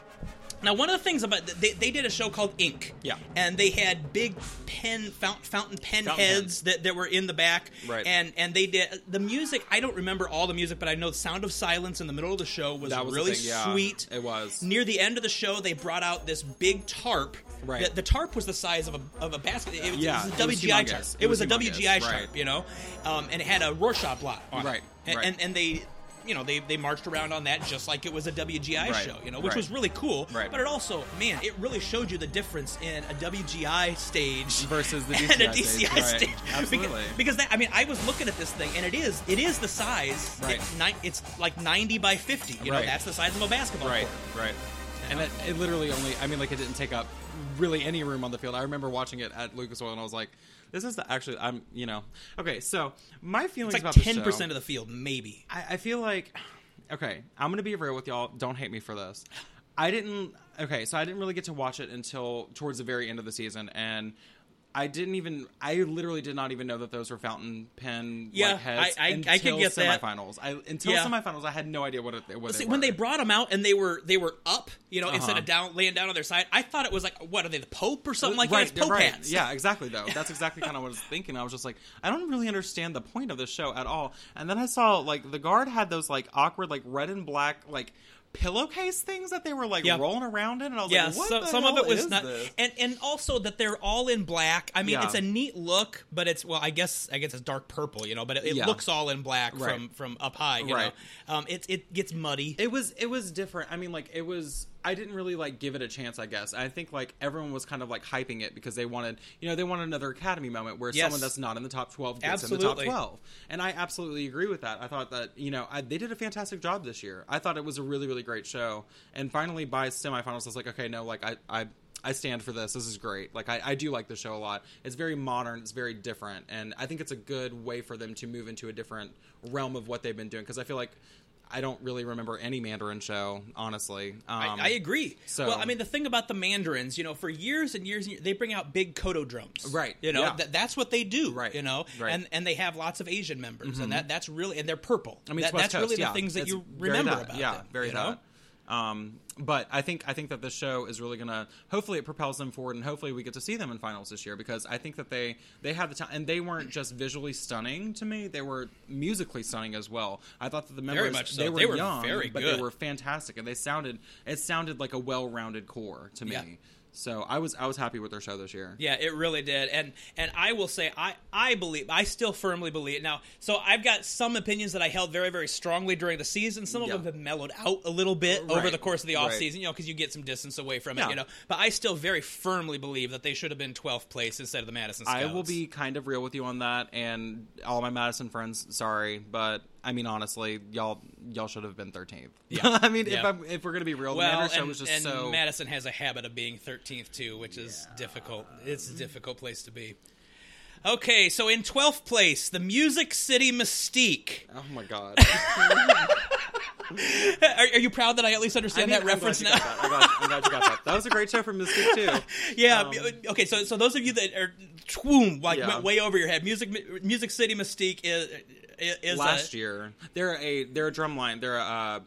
S1: Now, one of the things about they, they did a show called Ink,
S2: Yeah.
S1: and they had big pen fount, fountain pen
S2: Fountain
S1: heads that, that were in the back,
S2: Right.
S1: And and they did the music. I don't remember all the music, but I know the Sound of Silence in the middle of the show was,
S2: was
S1: really
S2: thing, yeah.
S1: sweet.
S2: It was.
S1: near the end of the show. They brought out this big tarp.
S2: Right.
S1: The, the tarp was the size of a, of a basket. It, was-
S2: Yeah,
S1: it was a WGI tarp.
S2: It was
S1: a WGI
S2: right.
S1: tarp, you know, um, and it had a Rorschach blot on
S2: Right,
S1: it. And,
S2: right.
S1: and and they. You know, they, they marched around on that just like it was a WGI
S2: Right,
S1: show, you know, which
S2: right.
S1: was really cool.
S2: Right.
S1: But it also, man, it really showed you the difference in a WGI stage
S2: Versus the
S1: and a
S2: DCI
S1: DCI
S2: stage, right.
S1: stage.
S2: Absolutely.
S1: Because, because that, I mean, I was looking at this thing, and it is it is the size.
S2: Right.
S1: It's, ni- it's like ninety by fifty. You know, that's the size of a basketball
S2: Right,
S1: court.
S2: right. And it, it literally only, I mean, like, it didn't take up really any room on the field. I remember watching it at Lucas Oil, and I was like, this is the, actually, I'm, you know. Okay, so my feelings
S1: It's like
S2: about
S1: ten percent of the field, maybe.
S2: I, I feel like, okay, I'm going to be real with y'all. Don't hate me for this. I didn't, okay, so I didn't really get to watch it until towards the very end of the season, and I didn't even. I literally did not even know that those were fountain pen
S1: Yeah,
S2: like heads
S1: I- I- I
S2: until
S1: could get that.
S2: semifinals. I until
S1: Yeah.
S2: semifinals, I had no idea what it was.
S1: When they brought them out and they were they were up, you know, instead
S2: Uh-huh.
S1: of down laying down on their side, I thought it was like what are they the Pope or something like
S2: right,
S1: that? It's Pope
S2: right.
S1: hats.
S2: Yeah, exactly. Though that's exactly kind of what I was thinking. I was just like, I don't really understand the point of this show at all. And then I saw like the guard had those like awkward like red and black like pillowcase things that they were like
S1: Yeah.
S2: rolling around in, and I was
S1: Yeah,
S2: like, what
S1: so,
S2: the
S1: some of
S2: hell
S1: it was
S2: is
S1: not,
S2: this?
S1: and and also that they're all in black. I mean,
S2: Yeah.
S1: it's a neat look, but it's well, I guess I guess it's dark purple, you know, but it, it
S2: Yeah.
S1: looks all in black
S2: Right.
S1: from from up high, you
S2: Right.
S1: know. Um, it it gets muddy.
S2: It was it was different. I mean, like it was. I didn't really like give it a chance. I guess I think like everyone was kind of like hyping it because they wanted, you know, they wanted another Academy moment where
S1: Yes.
S2: someone that's not in the top twelve gets in the top twelve. And I absolutely agree with that. I thought that you know I, they did a fantastic job this year. I thought it was a really really great show. And finally by semifinals, I was like, okay, no, like I I. I stand for this. This is great. Like I, I do like the show a lot. It's very modern. It's very different, and I think it's a good way for them to move into a different realm of what they've been doing. Because I feel like I don't really remember any Mandarin show, honestly. Um,
S1: I, I agree.
S2: so-
S1: well, I mean, the thing about the Mandarins, you know, for years and years, and years they bring out big koto drums,
S2: Right,
S1: You know,
S2: yeah.
S1: that, that's what they do,
S2: Right,
S1: You know,
S2: right.
S1: and and they have lots of Asian members, and that that's really and they're purple.
S2: I mean,
S1: that, that's
S2: Coast,
S1: really
S2: yeah.
S1: the things that
S2: It's
S1: you remember
S2: that,
S1: about
S2: Yeah,
S1: them,
S2: very
S1: you know?
S2: that. Um, but I think I think that the show is really gonna. Hopefully, it propels them forward, and hopefully, we get to see them in finals this year because I think that they they had the time, and they weren't just visually stunning to me; they were musically stunning as well. I thought that the members
S1: much so.
S2: they were,
S1: They were
S2: young,
S1: very
S2: but they were fantastic, and they sounded it sounded like a well-rounded corps to me.
S1: Yeah.
S2: So I was I was happy with their show this year.
S1: Yeah, it really did, and and I will say I I believe I still firmly believe now. So I've got some opinions that I held very very strongly during the season. Some of
S2: Yeah.
S1: them have mellowed out a little bit uh,
S2: over
S1: the course of the
S2: right.
S1: off season, you know, because you get some distance away from it, you know. But I still very firmly believe that they should have been 12th place instead of the Madison. Scouts.
S2: I will be kind of real with you on that, and all my Madison friends, sorry, but I mean honestly, y'all y'all should have been thirteenth.
S1: Yeah.
S2: I mean if I'm, if we're gonna be real,
S1: well, and,
S2: was just
S1: and
S2: so
S1: Madison has a habit of being 13th too, which is difficult. It's a difficult place to be. Okay, so in 12th place, the Music City Mystique.
S2: Oh my god!
S1: Are, are you proud that I at least understand
S2: I
S1: that
S2: I'm
S1: reference now?
S2: that. I'm glad, I'm glad you got that. That was a great show from Mystique too.
S1: Yeah.
S2: Um,
S1: okay. So, so those of you that are swoom like
S2: Yeah.
S1: went way over your head, music, Music City Mystique is is
S2: Last
S1: a,
S2: year, they're a they're a drumline. They're a uh,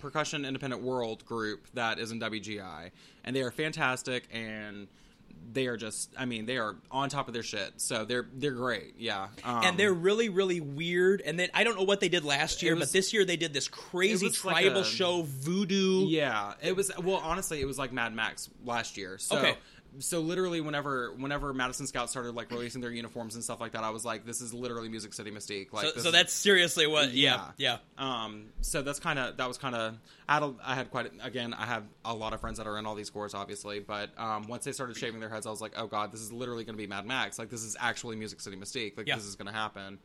S2: percussion independent world group that is in WGI, and they are fantastic and. They are just, I mean, they are on top of their shit. So they're they're great, yeah. Um,
S1: and they're really, really weird. And then I don't know what they did last year,
S2: was-
S1: but this year they did this crazy
S2: was like
S1: tribal
S2: a-
S1: show, Voodoo.
S2: Yeah, it was. Well, honestly, it was like Mad Max last year. So
S1: Okay.
S2: So literally whenever whenever Madison Scouts started like releasing their uniforms and stuff like that, I was like, this is literally Music City Mystique. Like,
S1: So, so
S2: is-
S1: that's seriously what. Yeah, yeah.
S2: Um, so that's kind of that was kind of I had, a- I had quite a- again I have a lot of friends that are in all these scores obviously, but um, once they started shaving their heads, I was like, oh god, this is literally going to be Mad Max. Like this is actually Music City Mystique. Like
S1: Yeah.
S2: this is going to happen.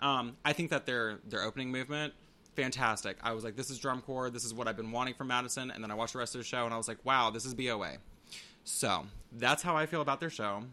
S2: Um, I think that their their opening movement. Fantastic. I was like, this is drum corps. This is what I've been wanting from Madison. And then I watched the rest of the show and I was like, wow, this is BOA. So that's how I feel about their show.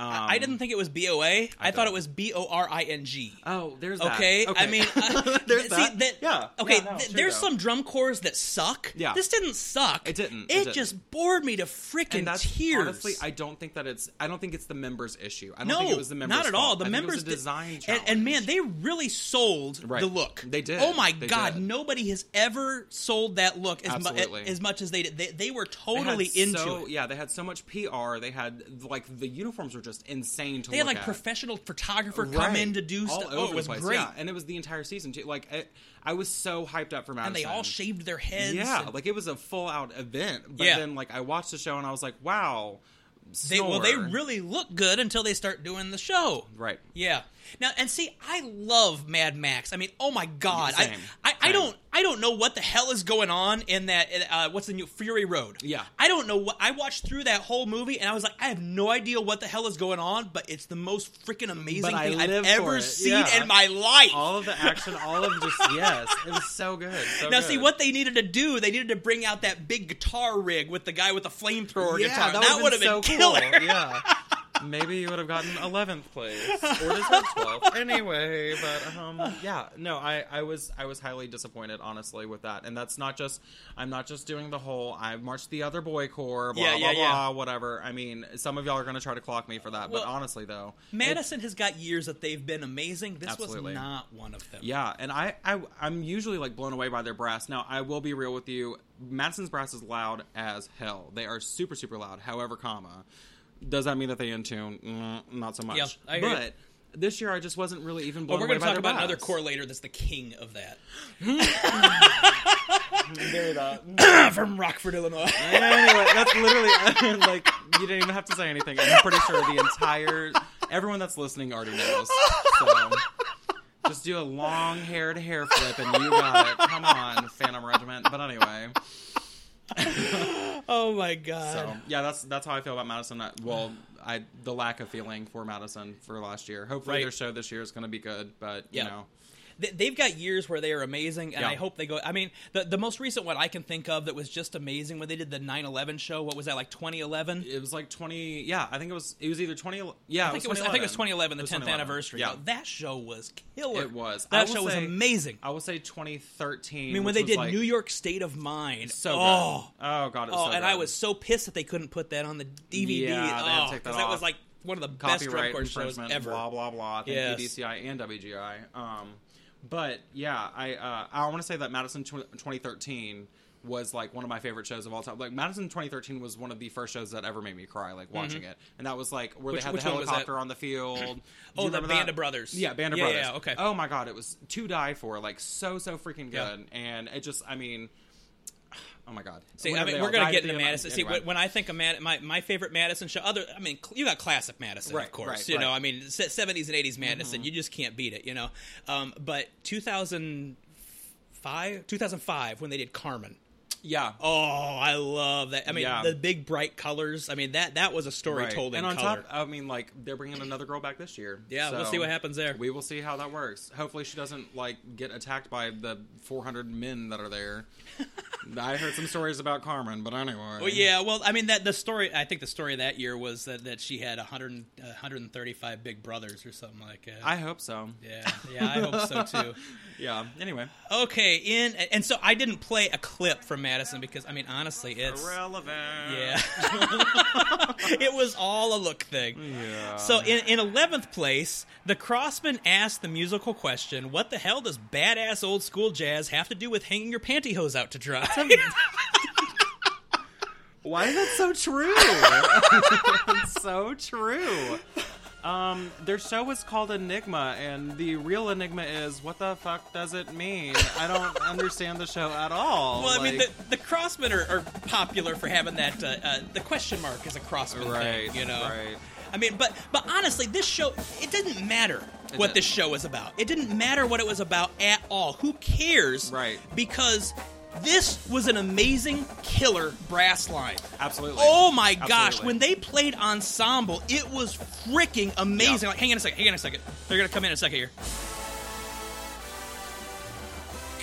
S2: Um,
S1: I didn't think it was B O A. I thought it was B O R I N G.
S2: Oh, there's that.
S1: Okay, I mean, uh,
S2: there's
S1: see,
S2: that. yeah.
S1: Okay,
S2: Yeah, no,
S1: th-
S2: true,
S1: there's
S2: though.
S1: some drum corps that suck.
S2: Yeah.
S1: this didn't suck.
S2: It didn't. It
S1: It,
S2: didn't.
S1: just bored me to freaking
S2: and that's
S1: tears.
S2: honestly, I don't think that it's. I don't think it's the members' issue. I don't
S1: no,
S2: think it was the members.
S1: not at all.
S2: fault.
S1: The
S2: I think
S1: members
S2: it was a design
S1: and,
S2: challenge.
S1: and man, they really sold
S2: Right.
S1: the look.
S2: They did.
S1: Oh my
S2: They
S1: god,
S2: did.
S1: nobody has ever sold that look as, mu- as much as they did. They, they were
S2: They
S1: totally into
S2: so,
S1: it.
S2: Yeah, they had so much PR. They had like the uniforms were just insane to
S1: They had like
S2: at.
S1: professional photographer come in to do
S2: All
S1: stuff. Oh, it was
S2: place,
S1: great.
S2: Yeah. and it was the entire season too. Like it, I was so hyped up for Madison.
S1: and they all shaved their heads.
S2: Yeah,
S1: and-
S2: like it was a full out event. But
S1: Yeah.
S2: then like I watched the show and I was like, wow.
S1: they, well, they really look good until they start doing the show.
S2: right.
S1: Yeah. Now and see, I love Mad Max. I mean, oh my god, I,
S2: Same.
S1: I, I
S2: Same.
S1: don't I don't know what the hell is going on in that. Uh, what's the new Fury Road?
S2: Yeah.
S1: I don't know what I watched through that whole movie and I was like, I have no idea what the hell is going on, but it's the most freaking amazing
S2: But
S1: thing I've ever seen
S2: Yeah.
S1: in my life.
S2: All of the action, all of just yes, it was so good. So
S1: now,
S2: good.
S1: see what they needed to do. They needed to bring out that big guitar rig with the guy with the flamethrower
S2: Yeah,
S1: guitar.
S2: that,
S1: That, would have been,
S2: so
S1: killer.
S2: Cool. Yeah. Maybe you would have gotten 11th place or deserved 12th. Anyway, but um, yeah, no, I, I was I was highly disappointed, honestly, with that. And that's not just I'm not just doing the whole I marched the other boy corps, blah
S1: Yeah,
S2: blah
S1: yeah, yeah.
S2: blah, whatever. I mean, some of y'all are going to try to clock me for that,
S1: Well,
S2: but honestly, though,
S1: Madison has got years that they've been amazing. This
S2: Absolutely.
S1: was not one of them.
S2: Yeah, and I, I I'm usually like blown away by their brass. Now I will be real with you. Madison's brass is loud as hell. They are super super loud. However, comma does that mean that they in tune? Mm, not so much.
S1: Yeah, I agree.
S2: but this year I just wasn't really even
S1: Well,
S2: blown
S1: we're
S2: away
S1: going to
S2: by
S1: talk
S2: their
S1: about
S2: brass.
S1: another corps later that's the king of that.
S2: Very that.
S1: From Rockford, Illinois.
S2: anyway, that's literally like you didn't even have to say anything. I'm pretty sure the entire everyone that's listening already knows. So just do a long-haired hair flip and you got it. Come on, Phantom Regiment. But anyway.
S1: oh my god.
S2: So yeah, that's that's how I feel about Madison. I- Well, I the lack of feeling for Madison for last year. Hopefully
S1: Right.
S2: their show this year is going to be good, but you know,
S1: They've got years where they are amazing, and
S2: Yeah.
S1: I hope they go. I mean, the the most recent one I can think of that was just amazing when they did the 9/11 show. What was that like 2011?
S2: it was like twenty. Yeah, I think it was. It was either twenty. Yeah,
S1: I think it was. I think it was 2011, the
S2: It was
S1: 10th
S2: 2011.
S1: anniversary.
S2: Yeah,
S1: that show was killer.
S2: It was.
S1: That show was amazing.
S2: I will say twenty thirteen.
S1: I mean, when they did New York State of Mind.
S2: so
S1: oh,
S2: good. oh god, it was
S1: oh,
S2: so
S1: and
S2: good.
S1: I was so pissed that they couldn't put that on the DVD.
S2: Yeah, they had to
S1: oh,
S2: take that
S1: that was like one of the best drum
S2: copyright
S1: corps shows ever.
S2: Blah blah blah. Thank
S1: Yes.
S2: you DCI and WGI. Um, but yeah, I uh, I want to say that Madison tw- 2013 was like one of my favorite shows of all time. Like Madison 2013 was one of the first shows that ever made me cry, like watching it. And that was like where
S1: Mm-hmm. Which-
S2: they had the
S1: one was that?
S2: helicopter on the field.
S1: Oh, the Band
S2: that?
S1: of Brothers.
S2: Yeah, Band of
S1: Yeah,
S2: Brothers.
S1: yeah, okay.
S2: Oh my god, it was to die for. Like so so freaking good.
S1: Yeah.
S2: And it just, I mean. Oh my god!
S1: See, I mean, we're gonna get into Madison. See,
S2: anyway.
S1: when- I think of Mad, my my favorite Madison show, other, I mean, you got classic Madison,
S2: Right,
S1: of course.
S2: right,
S1: you know,
S2: right. Mm-hmm.
S1: I mean, seventies and eighties Madison, you just can't beat it. You know, um, but two thousand five, two thousand five, when they did Carmen.
S2: yeah,
S1: Oh, I love that. I mean,
S2: Yeah.
S1: the big bright colors. I mean, that that was a story
S2: Right.
S1: told in
S2: and on
S1: color.
S2: top, I mean, like they're bringing another girl back this year.
S1: Yeah,
S2: so we'll
S1: see what happens there.
S2: We will see how that works. Hopefully, she doesn't like get attacked by the 400 men that are there. I heard some stories about Carmen, but anyway.
S1: Well, yeah, well, I mean that the story. I think the story that year was that, that she had 100, 135 big brothers or something like that.
S2: I hope so.
S1: yeah, yeah, I hope so too.
S2: Yeah. Anyway,
S1: Okay, in and so I didn't play a clip from Madison because I mean honestly, it's
S2: irrelevant.
S1: yeah, it was all a look thing.
S2: Yeah.
S1: So in in eleventh place, the Crossmen asked the musical question: "What the hell does badass old school jazz have to do with hanging your pantyhose out to dry?"
S2: Why is that so true? it's so true. Um, their show was called Enigma, and the real enigma is what the fuck does it mean? I don't understand the show at all.
S1: Well, I mean, the, the Crossmen are, are popular for having that. Uh, uh, the question mark is a Crossman
S2: Right,
S1: thing, you know.
S2: right.
S1: I mean, but but honestly, this show it didn't matter
S2: It
S1: what
S2: didn't.
S1: this show was about. It didn't matter what it was about at all. Who cares?
S2: Right.
S1: Because this was an amazing killer brass line.
S2: Absolutely.
S1: Oh my gosh, when they played ensemble, it was freaking amazing.
S2: Yeah.
S1: Like, hang on a second, hang on a second. They're gonna come in a second here.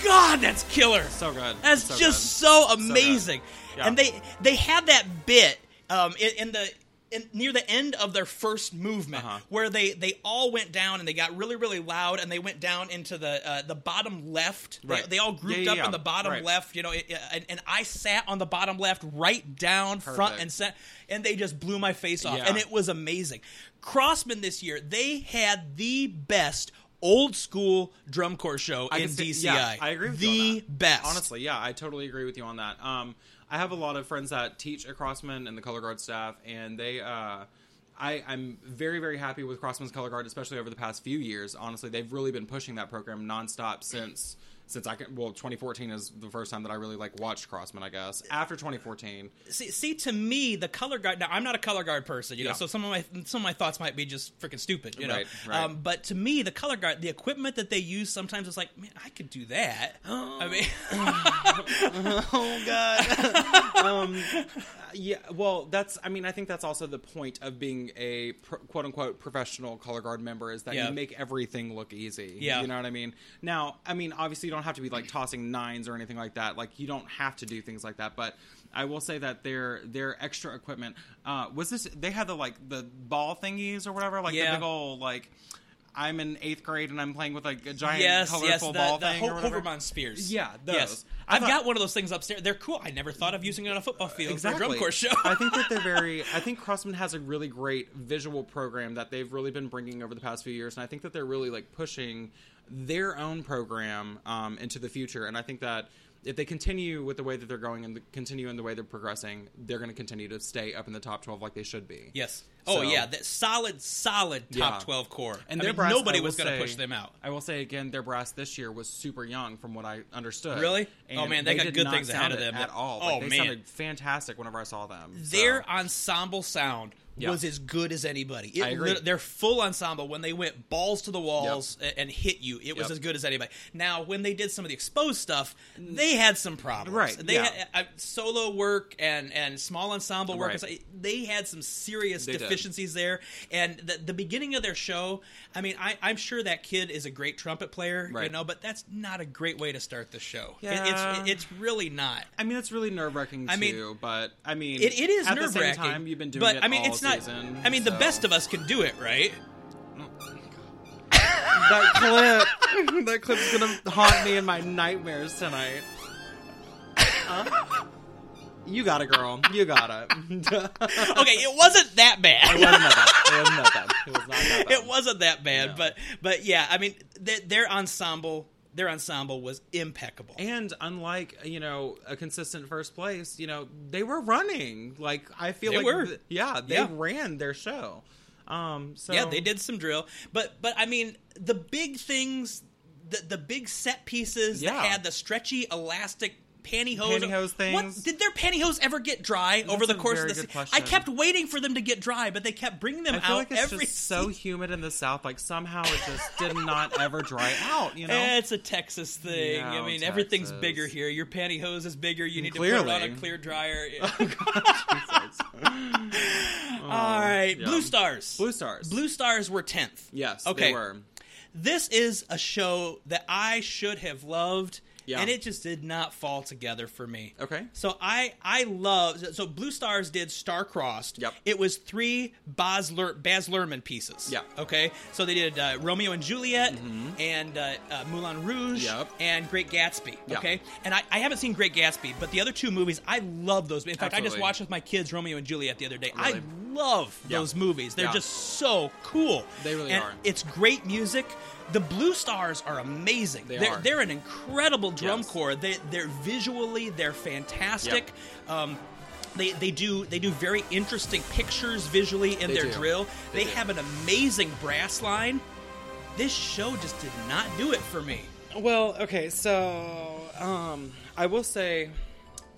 S1: God, that's killer.
S2: So good.
S1: That's
S2: So
S1: just
S2: good.
S1: so
S2: good.
S1: amazing.
S2: Yeah.
S1: And they they had that bit um, in, in the in, near the end of their first movement
S2: Uh-huh.
S1: where they they all went down and they got really really loud and they went down into the uh, the bottom left. They-
S2: Right.
S1: They, all grouped
S2: Yeah, yeah,
S1: up
S2: yeah.
S1: in the bottom
S2: Right.
S1: left. You know, it, uh, and, and I sat on the bottom left, right down, front and center, and they just blew my face off, and it was amazing. Crossmen this year, they had the best. Old school drum corps show
S2: I
S1: in DCI.
S2: Yeah, I agree with
S1: the
S2: you on that.
S1: best.
S2: Honestly, yeah, I totally agree with you on that. Um, I have a lot of friends that teach at Crossmen and the color guard staff, and they. Uh, I, I'm very, very happy with Crossmen's color guard, especially over the past few years. Honestly, they've really been pushing that program nonstop since since I can. Well, 2014 is the first time that I really like watched Crossmen. I guess after 2014,
S1: see, see to me the color guard now i'm not a color guard person you know
S2: Yeah.
S1: so some of my some of my thoughts might be just freaking stupid you know
S2: Right, right.
S1: Um, but to me the color guard the equipment that they use sometimes it's like man i could do that i mean
S2: oh god um yeah well that's i mean i think that's also the point of being a pro- quote unquote professional color guard member is that
S1: Yeah.
S2: you make everything look easy
S1: Yeah.
S2: you know what i mean now i mean obviously you don't have to be like tossing nines or anything like that like you don't have to do things like that but I will say that their their extra equipment uh, was this. They had the like the ball thingies or whatever, like
S1: Yeah.
S2: the big old like. I'm in eighth grade and I'm playing with like a giant
S1: yes
S2: colorful
S1: yes the,
S2: ball
S1: the
S2: thing
S1: Ho- Hoberman spheres
S2: Yeah, those.
S1: yes i've
S2: thought-
S1: got one of those things upstairs they're cool i never thought of using it on a football field for a drum corps show
S2: I think that they're very. I think Crossmen has a really great visual program that they've really been bringing over the past few years, and I think that they're really like pushing their own program um, into the future. And I think that if they continue with the way that they're going and continue in the way they're progressing, they're going to continue to stay up in the top twelve like they should be.
S1: yes oh yeah that solid solid top
S2: Yeah.
S1: 12 corps
S2: And
S1: I
S2: their
S1: mean,
S2: brass,
S1: nobody was going to push them out
S2: I will say again, their brass this year was super young, from what I understood.
S1: Really?
S2: And
S1: Oh, man, they got good things ahead of them.
S2: at all.
S1: Oh,
S2: they
S1: man.
S2: sounded fantastic whenever I saw them. So-
S1: their ensemble sound
S2: Yeah.
S1: was as good as anybody. It
S2: I agree.
S1: lit- their full ensemble when they went balls to the walls a- and hit you, it was
S2: Yep.
S1: as good as anybody. Now, when they did some of the exposed stuff, they had some problems.
S2: Right,
S1: They
S2: yeah.
S1: had uh, solo work and and small ensemble work.
S2: Right.
S1: They had some serious
S2: They did.
S1: deficiencies there. And the, the beginning of their show, I mean, I, I'm sure that kid is a great trumpet player, you
S2: Right.
S1: know, but that's not a great way to start the show. It-
S2: Yeah.
S1: it's it's really not.
S2: I mean, it's really nerve wracking too.
S1: I mean,
S2: but I mean,
S1: It, it is nerve
S2: the same
S1: wracking.
S2: time. You've been doing
S1: but
S2: it
S1: I mean, it's not.
S2: season,
S1: I mean, the best of us can do it, right?
S2: that clip. that clip's gonna haunt me in my nightmares tonight. Huh? You got it, girl. You got it. it
S1: Okay, it wasn't that bad.
S2: wasn't that bad. It wasn't that bad. It was not that bad.
S1: it wasn't that bad,
S2: No.
S1: but but yeah, I mean, their, their ensemble, their ensemble was impeccable.
S2: And unlike you know a consistent first place, you know they were running. Like I feel
S1: They
S2: like
S1: were.
S2: th- yeah, they
S1: Yeah.
S2: ran their show. Um, so
S1: yeah, they did some drill, but but I mean, the big things, the the big set pieces that had the stretchy elastic. Pantyhose,
S2: Pantyhose
S1: What,
S2: things.
S1: did their pantyhose ever get dry over the course of the season? I kept waiting for them to get dry, but they kept bringing them
S2: I feel
S1: out
S2: like it's
S1: every
S2: just so humid in the south. Like somehow it just did not ever dry out. You know,
S1: Eh, It's a Texas thing. I
S2: No,
S1: mean, everything's bigger here. Your pantyhose is bigger. You need to put it on a clear dryer.
S2: Jesus.
S1: All right,
S2: yeah.
S1: Blue Stars.
S2: Blue Stars.
S1: Blue Stars were tenth.
S2: Yes,
S1: Okay.
S2: they were.
S1: This is a show that I should have loved,
S2: Yeah.
S1: and it just did not fall together for me.
S2: Okay.
S1: So I I love so Blue Stars did Star Crossed.
S2: Yep.
S1: It was three Baz, Ler, Baz Luhrmann pieces.
S2: Yeah.
S1: Okay. So they did uh, Romeo and Juliet and uh, uh, Moulin Rouge
S2: Mm-hmm. Yep.
S1: and Great Gatsby.
S2: Yeah.
S1: Okay. And I, I haven't seen Great Gatsby, but the other two movies I love those. In fact, I just watched with my kids Romeo and Juliet the other day.
S2: Really?
S1: I love
S2: Yeah.
S1: those movies. They're
S2: Yeah.
S1: just so cool.
S2: They really
S1: and
S2: are.
S1: It's great music. The Blue Stars are amazing.
S2: They
S1: are
S2: are.
S1: they're an incredible drum
S2: Yes.
S1: corps. They they're visually they're fantastic. Um, They, they do they do very interesting pictures visually in
S2: They
S1: their
S2: do.
S1: drill.
S2: They
S1: They,
S2: do.
S1: have an amazing brass line. This show just did not do it for me.
S2: Well, okay, so um, I will say,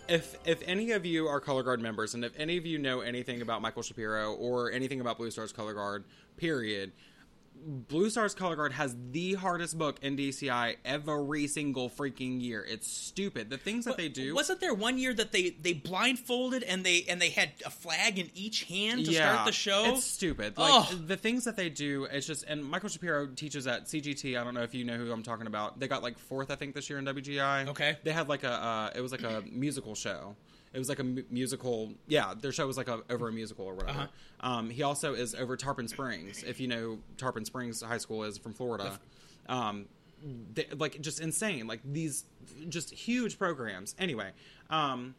S2: if if any of you are color guard members, and if any of you know anything about Michael Shapiro or anything about Blue Stars Color Guard, period. Blue Stars Color Guard has the hardest book in DCI every single freaking year. It's stupid. The things that they do.
S1: Wasn't there one year that they they blindfolded and they and they had a flag in each hand to
S2: yeah,
S1: start the show?
S2: It's stupid. Like the things that they do, it's just. And Michael Shapiro teaches at CGT. I don't know if you know who I'm talking about. They got like fourth, I think, this year in WGI.
S1: Okay.
S2: They had like a. Uh, it was like a musical show. It was like a musical. Yeah, their show was like a, over a musical or whatever.
S1: Uh-huh.
S2: Um, he also is over Tarpon Springs. If you know Tarpon Springs High School is from Florida. Um, they, like just insane. Like these just huge programs. Anyway. Um,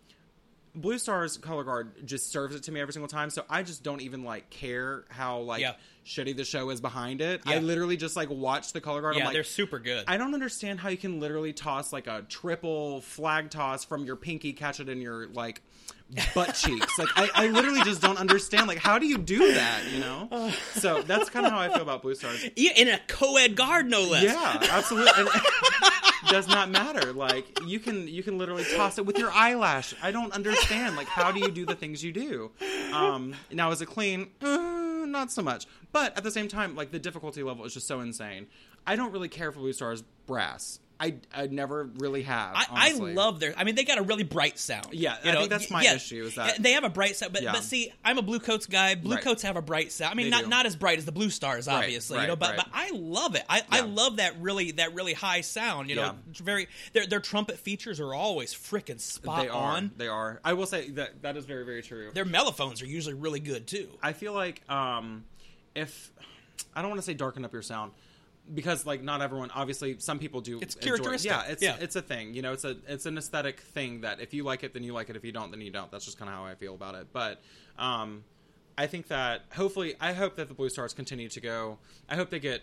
S2: Blue Stars Color Guard just serves it to me every single time, so I just don't even like care how like
S1: Yeah.
S2: shitty the show is behind it. I literally just like watch the color guard.
S1: yeah,
S2: like,
S1: they're super good.
S2: I don't understand how you can literally toss like a triple flag toss from your pinky, catch it in your like butt cheeks. Like I, I literally just don't understand. Like how do you do that? You know. So that's kind of how I feel about Blue Stars.
S1: yeah, in a co-ed guard, no less.
S2: Yeah, absolutely. And does not matter. Like you can you can literally toss it with your eyelash. I don't understand. Like how do you do the things you do? Um, now is it clean? Uh, not so much. But at the same time, like the difficulty level is just so insane. I don't really care for Blue Stars brass. I I never really have.
S1: I. I love their. I mean, they got a really bright sound.
S2: Yeah,
S1: you
S2: I
S1: know,
S2: think that's my
S1: yeah,
S2: issue, is that-
S1: they have a bright sound. But
S2: Yeah.
S1: but see, I'm a Bluecoats guy. Blue
S2: Right.
S1: coats have a bright sound. I mean,
S2: They
S1: not
S2: do.
S1: not as bright as the blue stars, obviously.
S2: right,
S1: you know, but
S2: right.
S1: but I love it. I, I love that really that really high sound. You know,
S2: Yeah.
S1: very their their trumpet features are always freaking spot
S2: They are.
S1: on.
S2: They are. I will say that that is very very true.
S1: Their mellophones are usually really good too.
S2: I feel like um, if I don't want to say darken up your sound because like not everyone obviously some people do
S1: It's
S2: enjoy-
S1: characteristic.
S2: yeah it's
S1: Yeah.
S2: it's a thing you know it's a it's an aesthetic thing that if you like it then you like it. If you don't then you don't. That's just kind of how I feel about it. But um, I think that hopefully I hope that the Blue Stars continue to go. I hope they get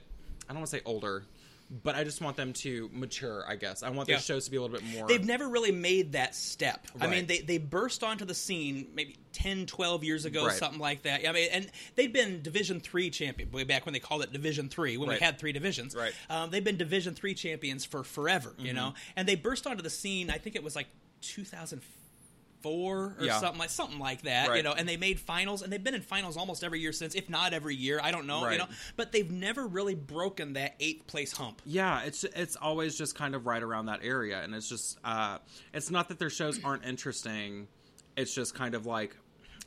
S2: I don't want to say older but I just want them to mature I guess I want their
S1: Yeah.
S2: shows to be a little bit more
S1: They've never really made that step. I mean, they, they burst onto the scene maybe 10, 12 years ago,
S2: Right.
S1: something like that. I mean, and they've been Division Three champion way back when they called it Division Three, when
S2: Right.
S1: we had three divisions.
S2: Right.
S1: Um, they've been Division Three champions for forever, you
S2: Mm-hmm.
S1: know. And they burst onto the scene. I think it was like 2004 or
S2: Yeah.
S1: something like something like that, you know. And they made finals, and they've been in finals almost every year since, if not every year. I don't know, you know. But they've never really broken that eighth place hump.
S2: Yeah, it's it's always just kind of right around that area, and it's just uh, it's not that their shows aren't interesting. It's just kind of like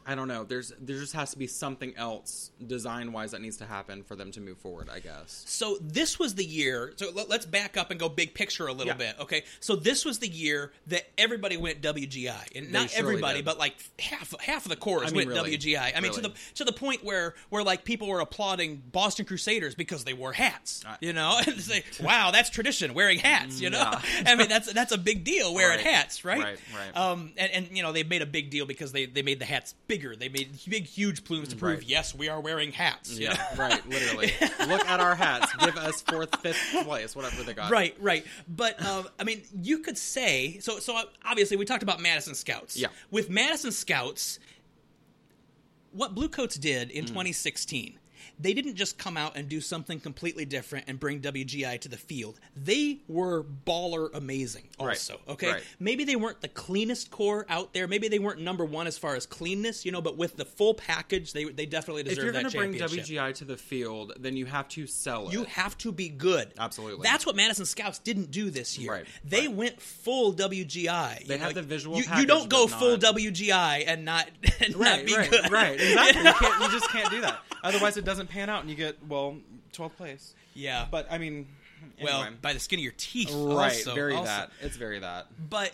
S2: I don't know. There's there just has to be something else design wise that needs to happen for them to move forward. I guess.
S1: So this was the year. So let, us back up and go big picture a little
S2: Yeah.
S1: bit. Okay. So this was the year that everybody went WGI, and not everybody,
S2: did.
S1: but like half half of the chorus
S2: I mean,
S1: went
S2: really.
S1: WGI. I mean, to the to the point where where like people were applauding Boston Crusaders because they wore hats. You know, and say, "Wow, that's tradition, wearing hats." You know. I mean, that's that's a big deal wearing
S2: Right.
S1: hats, right?
S2: Right, right.
S1: Um, and, and you know they made a big deal because they they made the hats bigger. They made big huge plumes to prove
S2: Right.
S1: yes, we are wearing hats.
S2: Yeah, right. Literally, look at our hats. Give us fourth, fifth place, whatever they got.
S1: Right, right. But um, I mean, you could say so. So obviously, we talked about Madison Scouts.
S2: Yeah.
S1: With Madison Scouts, what Bluecoats did
S2: Mm.
S1: in 2016, they didn't just come out and do something completely different and bring WGI to the field. They were baller amazing.
S2: Right,
S1: Also, okay.
S2: right.
S1: Maybe they weren't the cleanest corps out there. Maybe they weren't number one as far as cleanness, you know. But with the full package, they they definitely deserve.
S2: If
S1: deserve
S2: you're
S1: that
S2: going to bring. WGI to the field, then you have to sell it.
S1: You have to be good.
S2: Absolutely.
S1: That's what Madison Scouts didn't do this year.
S2: Right,
S1: They
S2: right.
S1: went full WGI.
S2: They
S1: You
S2: had the visual
S1: You, you don't go
S2: but
S1: full
S2: not-
S1: WGI and not and not be
S2: right,
S1: good.
S2: right. Exactly. you, can't, you just can't do that. Otherwise, it doesn't pan out, and you get well, 12th place.
S1: Yeah.
S2: But I mean,
S1: well,
S2: anyway.
S1: by the skin of your teeth.
S2: right,
S1: also-
S2: very
S1: also.
S2: that. It's very that.
S1: But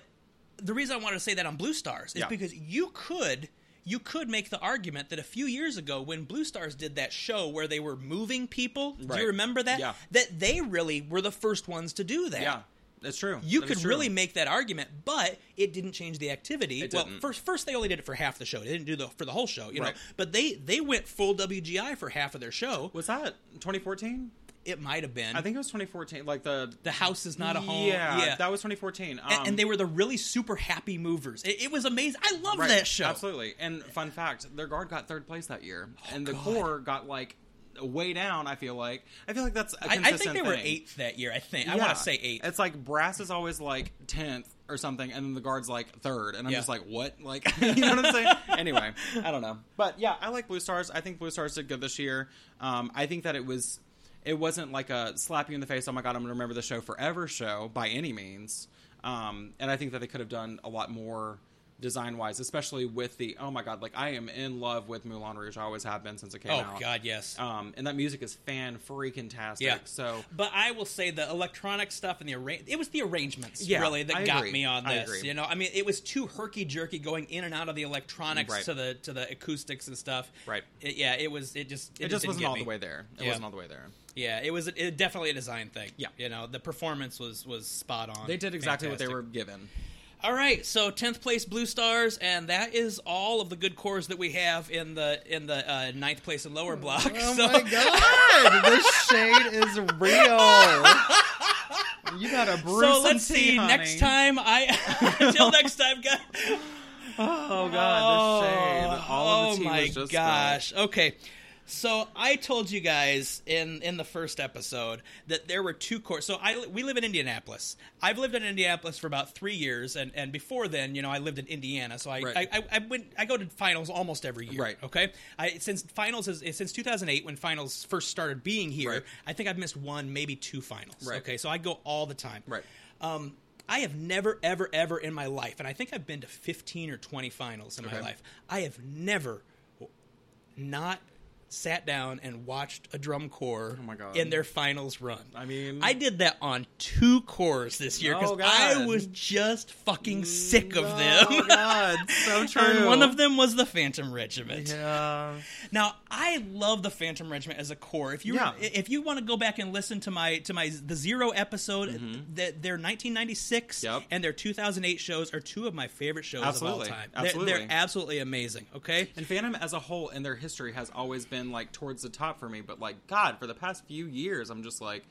S1: the reason I wanted to say that on Blue Stars is
S2: Yeah.
S1: because you could you could make the argument that a few years ago when Blue Stars did that show where they were moving people, do you remember that?
S2: Yeah.
S1: That they really were the first ones to do that.
S2: Yeah, that's true.
S1: You
S2: That
S1: could
S2: true.
S1: really make that argument, but it didn't change the activity.
S2: It
S1: well, first first they only did it for half the show. They didn't do the for the whole show, you know. But they they went full WGI for half of their show.
S2: Was that 2014?
S1: it might have been.
S2: I think it was 2014. Like the
S1: the house is not a home.
S2: Yeah,
S1: yeah.
S2: that was 2014. Um,
S1: and, and they were the really super happy movers. It, it was amazing. I love
S2: right,
S1: that show.
S2: Absolutely. And fun fact, their guard got third place that year, and the
S1: God.
S2: corps got like way down. I feel like. I feel like that's a
S1: I, think they were eighth that year. I think I
S2: Yeah.
S1: want to say eighth.
S2: It's like brass is always like tenth or something, and then the guard's like third, and I'm
S1: Yeah.
S2: just like, what? Like, you know what I'm saying? anyway, I don't know, but yeah, I like Blue Stars. I think Blue Stars did good this year. Um, I think that it was, it wasn't like a slap you in the face. Oh my god, I'm going to remember the show forever show by any means. Um, and I think that they could have done a lot more design wise, especially with the oh my god, like I am in love with Moulin Rouge. I always have been since it came out. oh.
S1: God, yes.
S2: Um, and that music is fan freaking tastic.
S1: Yeah.
S2: So
S1: But I will say the electronic stuff and the arra- it was the arrangements
S2: Yeah,
S1: really that
S2: I
S1: got
S2: agree.
S1: me on
S2: I
S1: this.
S2: agree.
S1: You know, I mean, it was too herky jerky going in and out of the electronics
S2: Right.
S1: to the to the acoustics and stuff.
S2: Right.
S1: It- yeah, it was. It just. It,
S2: it just
S1: didn't
S2: wasn't all
S1: me.
S2: the way there. It
S1: Yeah.
S2: wasn't all the way there.
S1: Yeah, it was it, definitely a design thing.
S2: Yeah.
S1: you know, the performance was was spot on.
S2: They did exactly what they were given.
S1: All right, so tenth place Blue Stars, and that is all of the good corps that we have in the in the uh, ninth place and lower block.
S2: Oh
S1: so,
S2: god, this shade is real. You gotta brew
S1: so let's
S2: tea,
S1: see.
S2: honey.
S1: Next time, I until next time, guys.
S2: Oh god, the shade. All of the tea
S1: oh my
S2: was just
S1: gosh. Okay. So I told you guys in in the first episode that there were two corps. So I we live in Indianapolis. I've lived in Indianapolis for about three years, and and before then, you know, I lived in Indiana. So I
S2: Right.
S1: I, I, I went I go to finals almost every year.
S2: Right.
S1: Okay. I since finals is since 2008 when finals first started being here.
S2: Right.
S1: I think I've missed one, maybe two finals.
S2: Right.
S1: Okay. So I go all the time.
S2: Right.
S1: Um, I have never, ever, ever in my life, and I think I've been to 15 or 20 finals in my life. I have never not sat down and watched a drum corps
S2: Oh
S1: in their finals run.
S2: I mean-
S1: I did that on two corps this year because
S2: Oh,
S1: I was just fucking sick of
S2: Oh
S1: them.
S2: god, so true.
S1: and one of them was the Phantom Regiment.
S2: Yeah.
S1: Now, I love the Phantom Regiment as a corps. If you
S2: Yeah.
S1: if you want to go back and listen to my to my the Zero episode, that their 1996
S2: Mm-hmm. Yep.
S1: and their 2008 shows are two of my favorite shows
S2: Absolutely.
S1: of all time. They're-
S2: Absolutely.
S1: They're, absolutely amazing. Okay.
S2: And Phantom as a whole in their history has always been like towards the top for me, but like God, for the past few years, I'm just like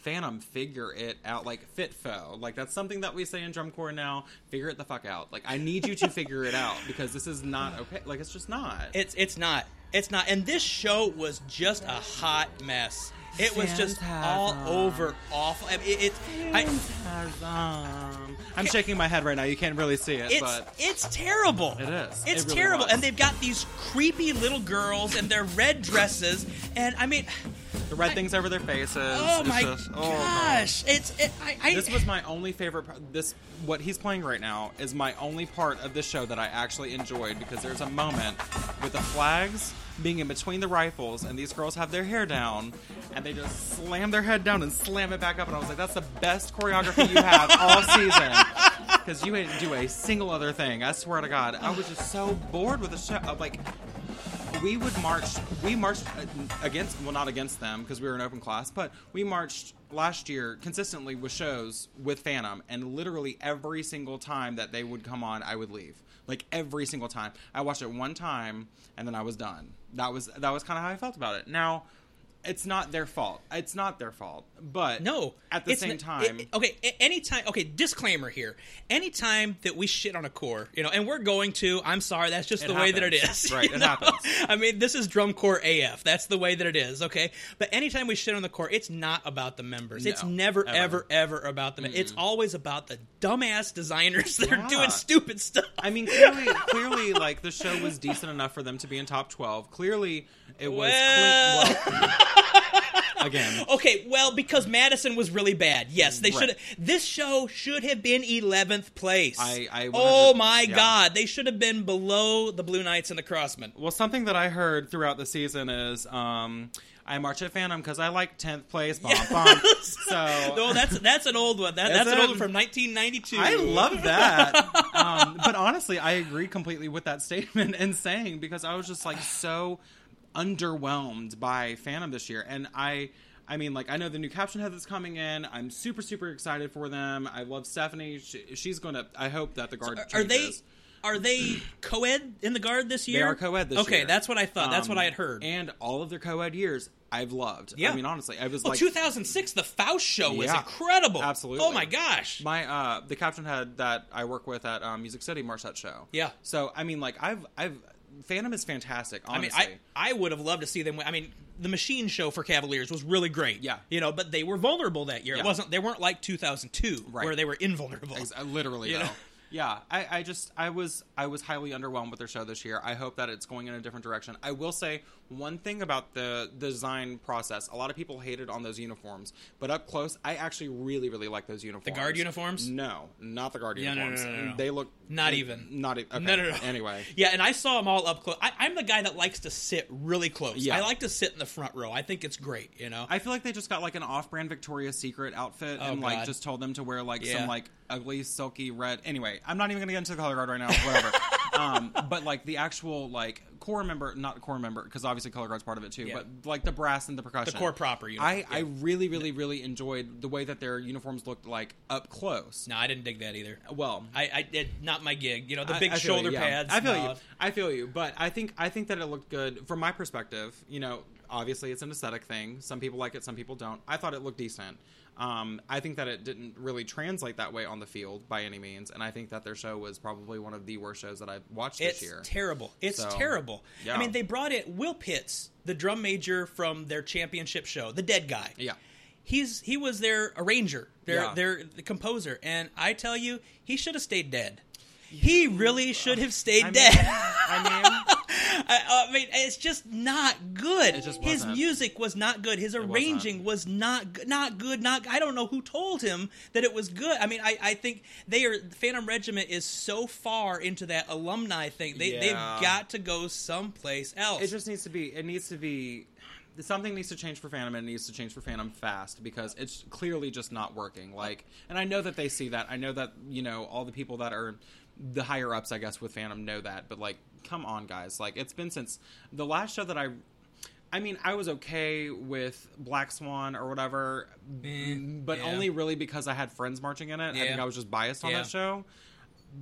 S2: Phantom, figure it out. Like fit foe, like that's something that we say in drum corps now. Figure it the fuck out. Like I need you to figure it out because this is not okay. Like it's just not.
S1: It's it's not. It's not. And this show was just a hot mess. It was just all over awful. I mean, it, it, I,
S2: I'm shaking my head right now. You can't really see it,
S1: It's
S2: but
S1: it's terrible.
S2: It is.
S1: It's
S2: It really
S1: terrible,
S2: was.
S1: and they've got these creepy little girls and their red dresses, and I mean,
S2: the red things over their faces.
S1: oh my
S2: just- oh,
S1: gosh, it's it, I, I
S2: This was my only favorite. Part. This what he's playing right now is my only part of the show that I actually enjoyed because there's a moment with the flags being in between the rifles and these girls have their hair down and they just slam their head down and slam it back up and I was like, that's the best choreography you have all season because you didn't do a single other thing. I swear to God, I was just so bored with the show. uh, Like we would march we marched uh, against well not against them because we were an open class but we marched last year consistently with shows with phantom and literally every single time that they would come on i would leave like every single time i watched it one time and then i was done that was that was kind of how i felt about it. Now it's not their fault it's not their fault but
S1: no.
S2: at the same time
S1: it- okay. Anytime. Okay. Disclaimer here. Anytime that we shit on a corps, you know, and we're going to. I'm sorry. That's just the way that it is.
S2: Right, it
S1: know?
S2: happens.
S1: I mean, this is drum corps AF. That's the way that it is. Okay. But anytime we shit on the corps, it's not about the members. it's never,
S2: ever.
S1: ever, ever about them. It's always about the dumbass designers that are doing stupid stuff.
S2: I mean, clearly, clearly, like the show was decent enough for them to be in top twelve. Clearly, it was
S1: Well-
S2: clean. Well, again,
S1: Okay, well, because Madison was really bad. Yes, they
S2: Right.
S1: should. This show should have been eleventh place.
S2: I- I
S1: oh my
S2: yeah.
S1: God, they should have been below the Blue Knights and the Crossmen.
S2: well, something that I heard throughout the season is, um, I march at Phantom because I like tenth place. Bum, bum. So
S1: no, that's that's an old one. That, that's an
S2: it?
S1: old one from 1992.
S2: I love that. um, but honestly, I agree completely with that statement and saying because I was just like so underwhelmed by Phantom this year, and I. I mean, like I know the new caption head that's coming in. I'm super, super excited for them. I love Stephanie. She, she's going to. I hope that the guard
S1: are they- are they co-ed in the guard this year?
S2: They are co-ed this
S1: okay,
S2: year.
S1: Okay, that's what I thought. that's what
S2: Um,
S1: I had heard.
S2: And all of their co-ed years, I've loved.
S1: Yeah.
S2: I mean, honestly, I was
S1: well,
S2: like
S1: 2006, the Faust show was
S2: Yeah.
S1: incredible.
S2: Absolutely.
S1: Oh my gosh.
S2: my uh the captain had that I work with at um, Music City Marset show.
S1: Yeah.
S2: So I mean, like I've I've Phantom is fantastic.
S1: I mean, I I would have loved to see them. win- I mean, the Machine show for Cavaliers was really great.
S2: Yeah.
S1: you know, but they were vulnerable that year. It wasn't. They weren't like 2002,
S2: Right.
S1: where they were invulnerable.
S2: Ex- uh, literally
S1: You
S2: though.
S1: know?
S2: Yeah, I, I just I was I was highly underwhelmed with their show this year. I hope that it's going in a different direction. I will say one thing about the design process. A lot of people hated on those uniforms, but up close, I actually really really like those uniforms.
S1: The guard uniforms?
S2: No, not the guard
S1: Yeah, no, no,
S2: uniforms.
S1: no, no, no.
S2: They look
S1: Not even.
S2: not even. Okay.
S1: No, no, no.
S2: Anyway,
S1: Yeah, and I saw them all up close. I, I'm the guy that likes to sit really close.
S2: Yeah.
S1: I like to sit in the front row. I think it's great. You know.
S2: I feel like they just got like an off-brand Victoria's Secret outfit
S1: Oh,
S2: and like just told them to wear like
S1: Yeah.
S2: some like ugly silky red. Anyway, I'm not even gonna get into the color guard right now. Whatever. um, but like the actual like corps member, not corps member, because obviously color guard's part of it too.
S1: Yeah.
S2: But like the brass and the percussion,
S1: The corps proper uniform,
S2: I I
S1: yeah.
S2: really really really enjoyed the way that their uniforms looked like up close.
S1: no, I didn't dig that either.
S2: Well,
S1: I, I did not my gig. You know, the big
S2: I feel
S1: shoulder
S2: you, yeah.
S1: pads.
S2: I feel
S1: no.
S2: you. I feel you. But I think I think that it looked good from my perspective. You know, obviously it's an aesthetic thing. Some people like it, some people don't. I thought it looked decent. Um, I think that it didn't really translate that way on the field by any means, and I think that their show was probably one of the worst shows that I've watched
S1: It's
S2: this year.
S1: terrible. It's
S2: So,
S1: terrible.
S2: yeah.
S1: I mean, they brought in Will Pitts, the drum major from their championship show, the dead guy.
S2: yeah,
S1: He's he was their arranger, their
S2: Yeah.
S1: their the composer, and I tell you, he should have stayed dead. He really uh, should have stayed
S2: I mean,
S1: dead.
S2: I mean,
S1: I, I mean, it's just not good.
S2: Just
S1: His music was not good. His arranging was not not good. Not I don't know who told him that it was good. I mean, I, I think they are Phantom Regiment is so far into that alumni thing. They
S2: Yeah.
S1: they've got to go someplace else.
S2: it just needs to be. It needs to be. Something needs to change for Phantom, and it needs to change for Phantom fast because it's clearly just not working. Like, and I know that they see that. I know that you know all the people that are the higher ups, I guess, with Phantom know that. But like, come on, guys! Like, it's been since the last show that I. I mean, I was okay with Black Swan or whatever,
S1: Eh,
S2: but
S1: yeah.
S2: only really because I had friends marching in it. I think I was just biased on
S1: Yeah.
S2: that show.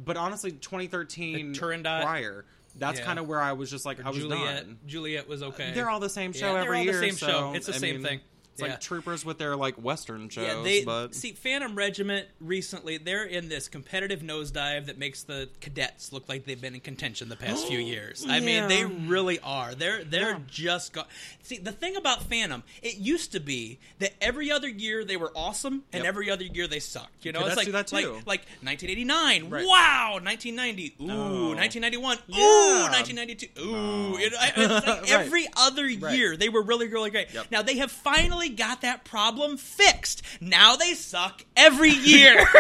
S2: But honestly, 2013
S1: Turandot.
S2: prior, that's
S1: Yeah.
S2: kind of where I was just like, I was
S1: Juliet
S2: done.
S1: Juliet was okay.
S2: They're all the same show
S1: Yeah, they're
S2: every
S1: all the
S2: year.
S1: same
S2: so,
S1: show. It's the
S2: I
S1: same
S2: mean,
S1: thing.
S2: It's
S1: Yeah.
S2: like troopers with their like western shows.
S1: Yeah, they
S2: but
S1: see Phantom Regiment recently. They're in this competitive nosedive that makes the cadets look like they've been in contention the past few years. I mean, they really are. They're they're
S2: Yeah.
S1: just go- see the thing about Phantom. It used to be that every other year they were awesome, and
S2: Yep.
S1: every other year they sucked. You know,
S2: Cadets
S1: it's like
S2: do that
S1: like
S2: too.
S1: like 1989.
S2: Right.
S1: Wow, 1990. Ooh,
S2: Oh.
S1: 1991. Ooh, 1992. Ooh,
S2: Oh.
S1: You know, I- it's like
S2: Right.
S1: every other
S2: Right.
S1: year they were really really great.
S2: Yep.
S1: Now they have finally got that problem fixed. Now they suck every year.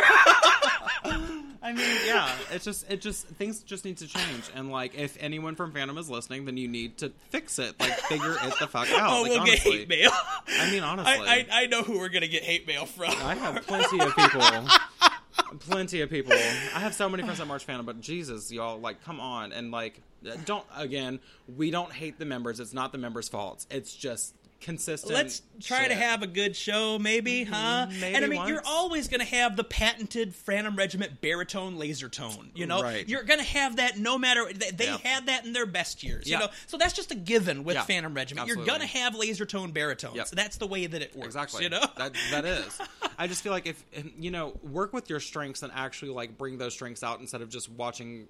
S2: I mean, yeah, it's just it just things just need to change. And like, if anyone from Phantom is listening, then you need to fix it. Like, figure it the fuck out.
S1: oh,
S2: like,
S1: we'll
S2: honestly.
S1: get hate mail.
S2: I mean, honestly.
S1: I, I, I know who we're gonna get hate mail from.
S2: I have plenty of people. plenty of people. I have so many friends that March Phantom, but Jesus, y'all, like, come on, and like, don't again. We don't hate the members. It's not the members' faults. It's just consistent.
S1: Let's try to have a good show, maybe, mm-hmm. huh?
S2: maybe
S1: and I mean, you're always going to have the patented Phantom Regiment baritone laser tone. You know,
S2: Right.
S1: you're going to have that no matter. They,
S2: Yeah.
S1: had that in their best years.
S2: Yeah.
S1: You know, so that's just a given with
S2: Yeah.
S1: Phantom Regiment. You're going to have laser tone baritones.
S2: Yep.
S1: That's the way that it works.
S2: Exactly.
S1: You know.
S2: that that is. I just feel like if you know, work with your strengths and actually like bring those strengths out instead of just watching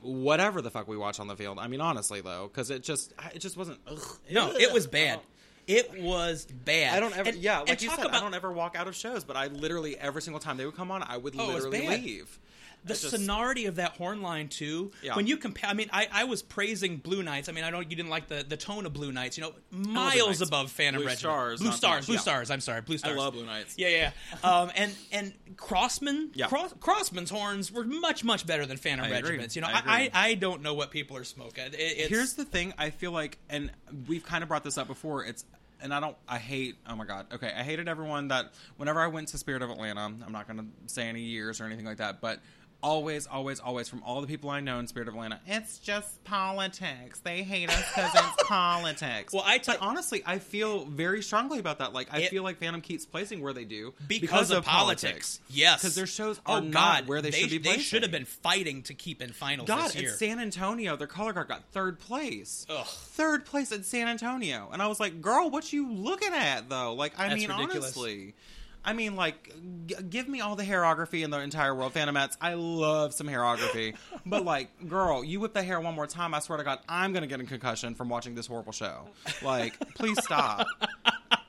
S2: whatever the fuck we watch on the field. I mean, honestly though, because it just it just wasn't. Ugh.
S1: no, it was bad. It was bad.
S2: I don't ever.
S1: And-
S2: yeah, like you said,
S1: about
S2: I don't ever walk out of shows, but I literally every single time they would come on, I would
S1: Oh,
S2: literally leave.
S1: The
S2: just-
S1: sonority of that horn line too.
S2: Yeah.
S1: When you compare, I mean, I, I was praising Blue Knights. I mean, I know you didn't like the, the tone of Blue Knights. You know, miles above Phantom
S2: Blue
S1: Regiment.
S2: Stars,
S1: Blue Stars, Blue
S2: yeah.
S1: Stars. I'm sorry, Blue Stars.
S2: I love Blue Knights.
S1: Yeah, yeah. yeah. um, and and Crossmen,
S2: Yeah.
S1: Cross, Crossmen's horns were much much better than Phantom
S2: I agree.
S1: Regiments. You know,
S2: I
S1: I, I. Don't know what people are smoking. It, it's,
S2: Here's the thing. I feel like, and we've kind of brought this up before. It's and I don't. I hate. Oh my god. Okay, I hated everyone that whenever I went to Spirit of Atlanta. I'm not going to say any years or anything like that, but always, always, always from all the people I know in Spirit of Atlanta, it's just politics. They hate us because it's politics.
S1: Well, I ta-
S2: but honestly, I feel very strongly about that. Like, I
S1: It-
S2: feel like Phantom keeps placing where they do
S1: because, of, politics. Yes,
S2: because their shows
S1: oh
S2: are not
S1: God,
S2: where they, should be.
S1: Placed.
S2: They
S1: should have been fighting to keep in finals
S2: God,
S1: this year.
S2: it's San Antonio. Their color guard got third place.
S1: Ugh.
S2: Third place at San Antonio. And I was like, girl, what you looking at, though? Like, I
S1: That's
S2: mean,
S1: ridiculous.
S2: honestly. I mean, like, g- give me all the hairography in the entire world. Phantomats, I love some hairography. but, like, girl, you whip the hair one more time, I swear to God, I'm going to get a concussion from watching this horrible show. Like, please stop.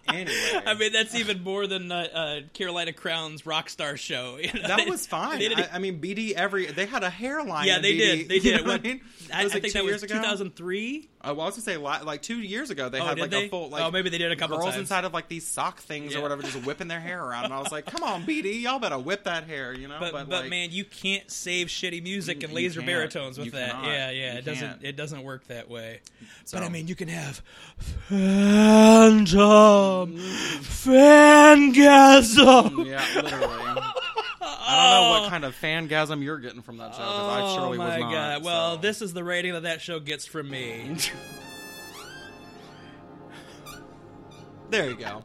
S2: Anyway.
S1: I mean, that's even more than uh, uh, Carolina Crown's Rockstar show. You know,
S2: that was fine. I, I mean, BD every they had a hairline.
S1: yeah,
S2: in
S1: they
S2: BD,
S1: did. They
S2: you
S1: did.
S2: know what
S1: What-
S2: I mean,
S1: I,
S2: It was
S1: I
S2: like
S1: think
S2: two
S1: that was
S2: years ago.
S1: 2003.
S2: Uh, well, I was gonna say like two years ago they
S1: Oh,
S2: had like
S1: they?
S2: a full like
S1: Oh, maybe they did a couple
S2: girls
S1: times.
S2: inside of like these sock things
S1: Yeah.
S2: or whatever, just whipping their hair around, and I was like, "Come on, BD, y'all better whip that hair," you know.
S1: But but,
S2: like,
S1: man, you can't save shitty music mm,
S2: and
S1: laser baritones with
S2: You
S1: that.
S2: cannot.
S1: Yeah, yeah,
S2: You
S1: it doesn't
S2: can't.
S1: it doesn't work that way.
S2: So-
S1: But I um, mean, you can have phantom mm. fangasm.
S2: yeah, literally. I don't know what kind of fangasm you're getting from that show because I
S1: Oh
S2: surely was not.
S1: god! Well, this is the rating that that show gets from me.
S2: there you go.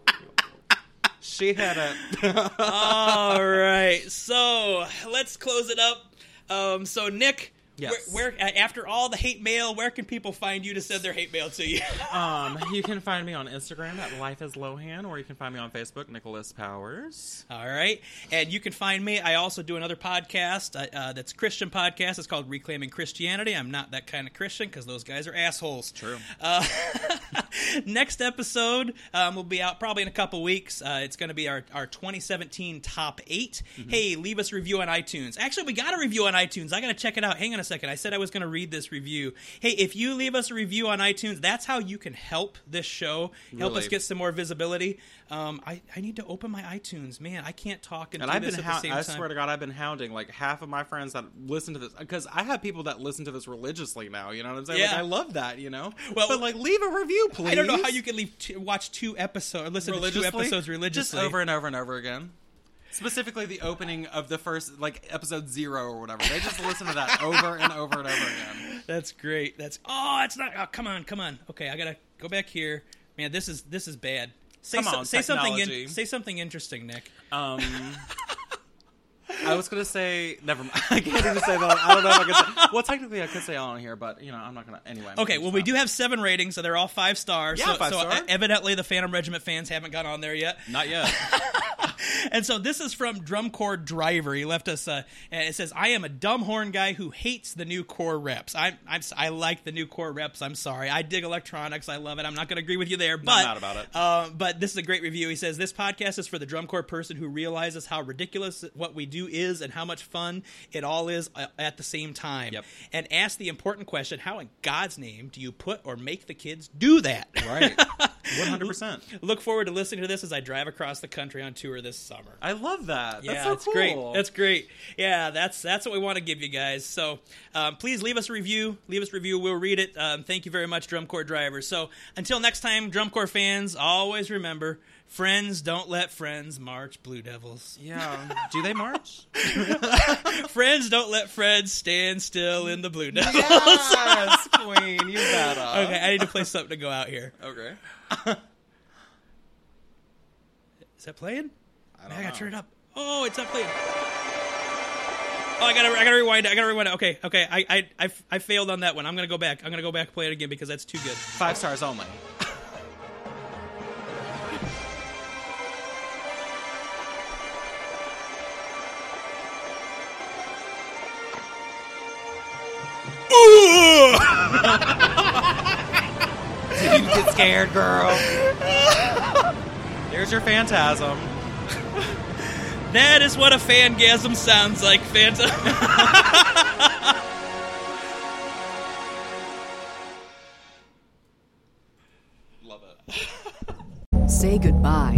S2: she had it.
S1: All right, so let's close it up. Um, so Nick,
S2: Yes.
S1: where, where after all the hate mail, where can people find you to send their hate mail to you?
S2: um, you can find me on Instagram at Life is Lohan, or you can find me on Facebook, Nicholas Powers.
S1: All right, and you can find me. I also do another podcast uh, uh, that's a Christian podcast. It's called Reclaiming Christianity. I'm not that kind of Christian because those guys are assholes.
S2: True.
S1: Uh, next episode um, will be out probably in a couple weeks. Uh, it's going to be our, our 2017 top 8
S2: Mm-hmm.
S1: Hey, leave us a review on iTunes. Actually, we got a review on iTunes. I got to check it out. Hang on a second. I said I was going to read this review. Hey, if you leave us a review on iTunes, that's how you can help this show, help us get some more visibility. Um, I, I need to open my iTunes. Man, I can't talk and,
S2: And I've been,
S1: at the
S2: hou-
S1: same
S2: I
S1: time.
S2: swear to God, I've been hounding like half of my friends that listen to this because I have people that listen to this religiously now. You know what I'm saying? Like,
S1: Yeah.
S2: I love that. You know.
S1: Well-
S2: but like, leave a review, please.
S1: I don't know how you can leave two, watch two episodes, listen to two episodes religiously.
S2: just over and over and over again. Specifically, the opening of the first like episode zero or whatever. They just listen to that over and over and over again.
S1: That's great. That's oh, it's not. Oh, come on, come on. Okay, I gotta go back here. Man, this is this is bad. Say,
S2: Come
S1: so-
S2: on,
S1: say something. In, say something interesting, Nick.
S2: Um, I was gonna say never mind. I can't even say that. I don't know if I can say. Well, technically, I could say all on here, but you know, I'm not gonna. Anyway. I'm
S1: Okay, well, we do have seven ratings, so they're all five stars.
S2: Yeah,
S1: so,
S2: five
S1: so
S2: star.
S1: evidently, the Phantom Regiment fans haven't got on there yet.
S2: Not yet.
S1: And so this is from Drum Corps Driver. He left us. Uh, and it says, "I am a dumb horn guy who hates the new corps reps. I I'm, I like the new corps reps. I'm sorry. I dig electronics. I love it. I'm not going to agree with you there, but
S2: mad about it.
S1: Uh, but this is a great review. He says this podcast is for the drum corps person who realizes how ridiculous what we do is and how much fun it all is uh, at the same time.
S2: Yep.
S1: And ask the important question: How in God's name do you put or make the kids do that?
S2: right. One hundred percent.
S1: Look forward to listening to this as I drive across the country on tour this summer.
S2: I love that.
S1: Yeah,
S2: That's so cool.
S1: great. That's great. Yeah, that's that's what we want to give you guys. So um, please leave us a review. Leave us a review. We'll read it. Um, thank you very much, Drum Corps drivers. So until next time, Drum Corps fans, always remember: friends don't let friends march Blue Devils.
S2: yeah. Do they march?
S1: friends don't let friends stand still in the Blue Devils.
S2: yes, Queen. You better.
S1: Okay, I need to play something to go out here.
S2: Okay.
S1: Is that playing?
S2: I
S1: I gotta turn it up. Oh, it's not playing. Oh, I gotta, I gotta rewind it. I gotta rewind it. Okay, okay. I, I, I, I failed on that one. I'm gonna go back. I'm gonna go back and play it again because that's too good.
S2: Five stars only. Did you get scared, girl? There's your phantasm.
S1: That is what a fangasm sounds like, Phantom.
S2: Love it.
S3: Say goodbye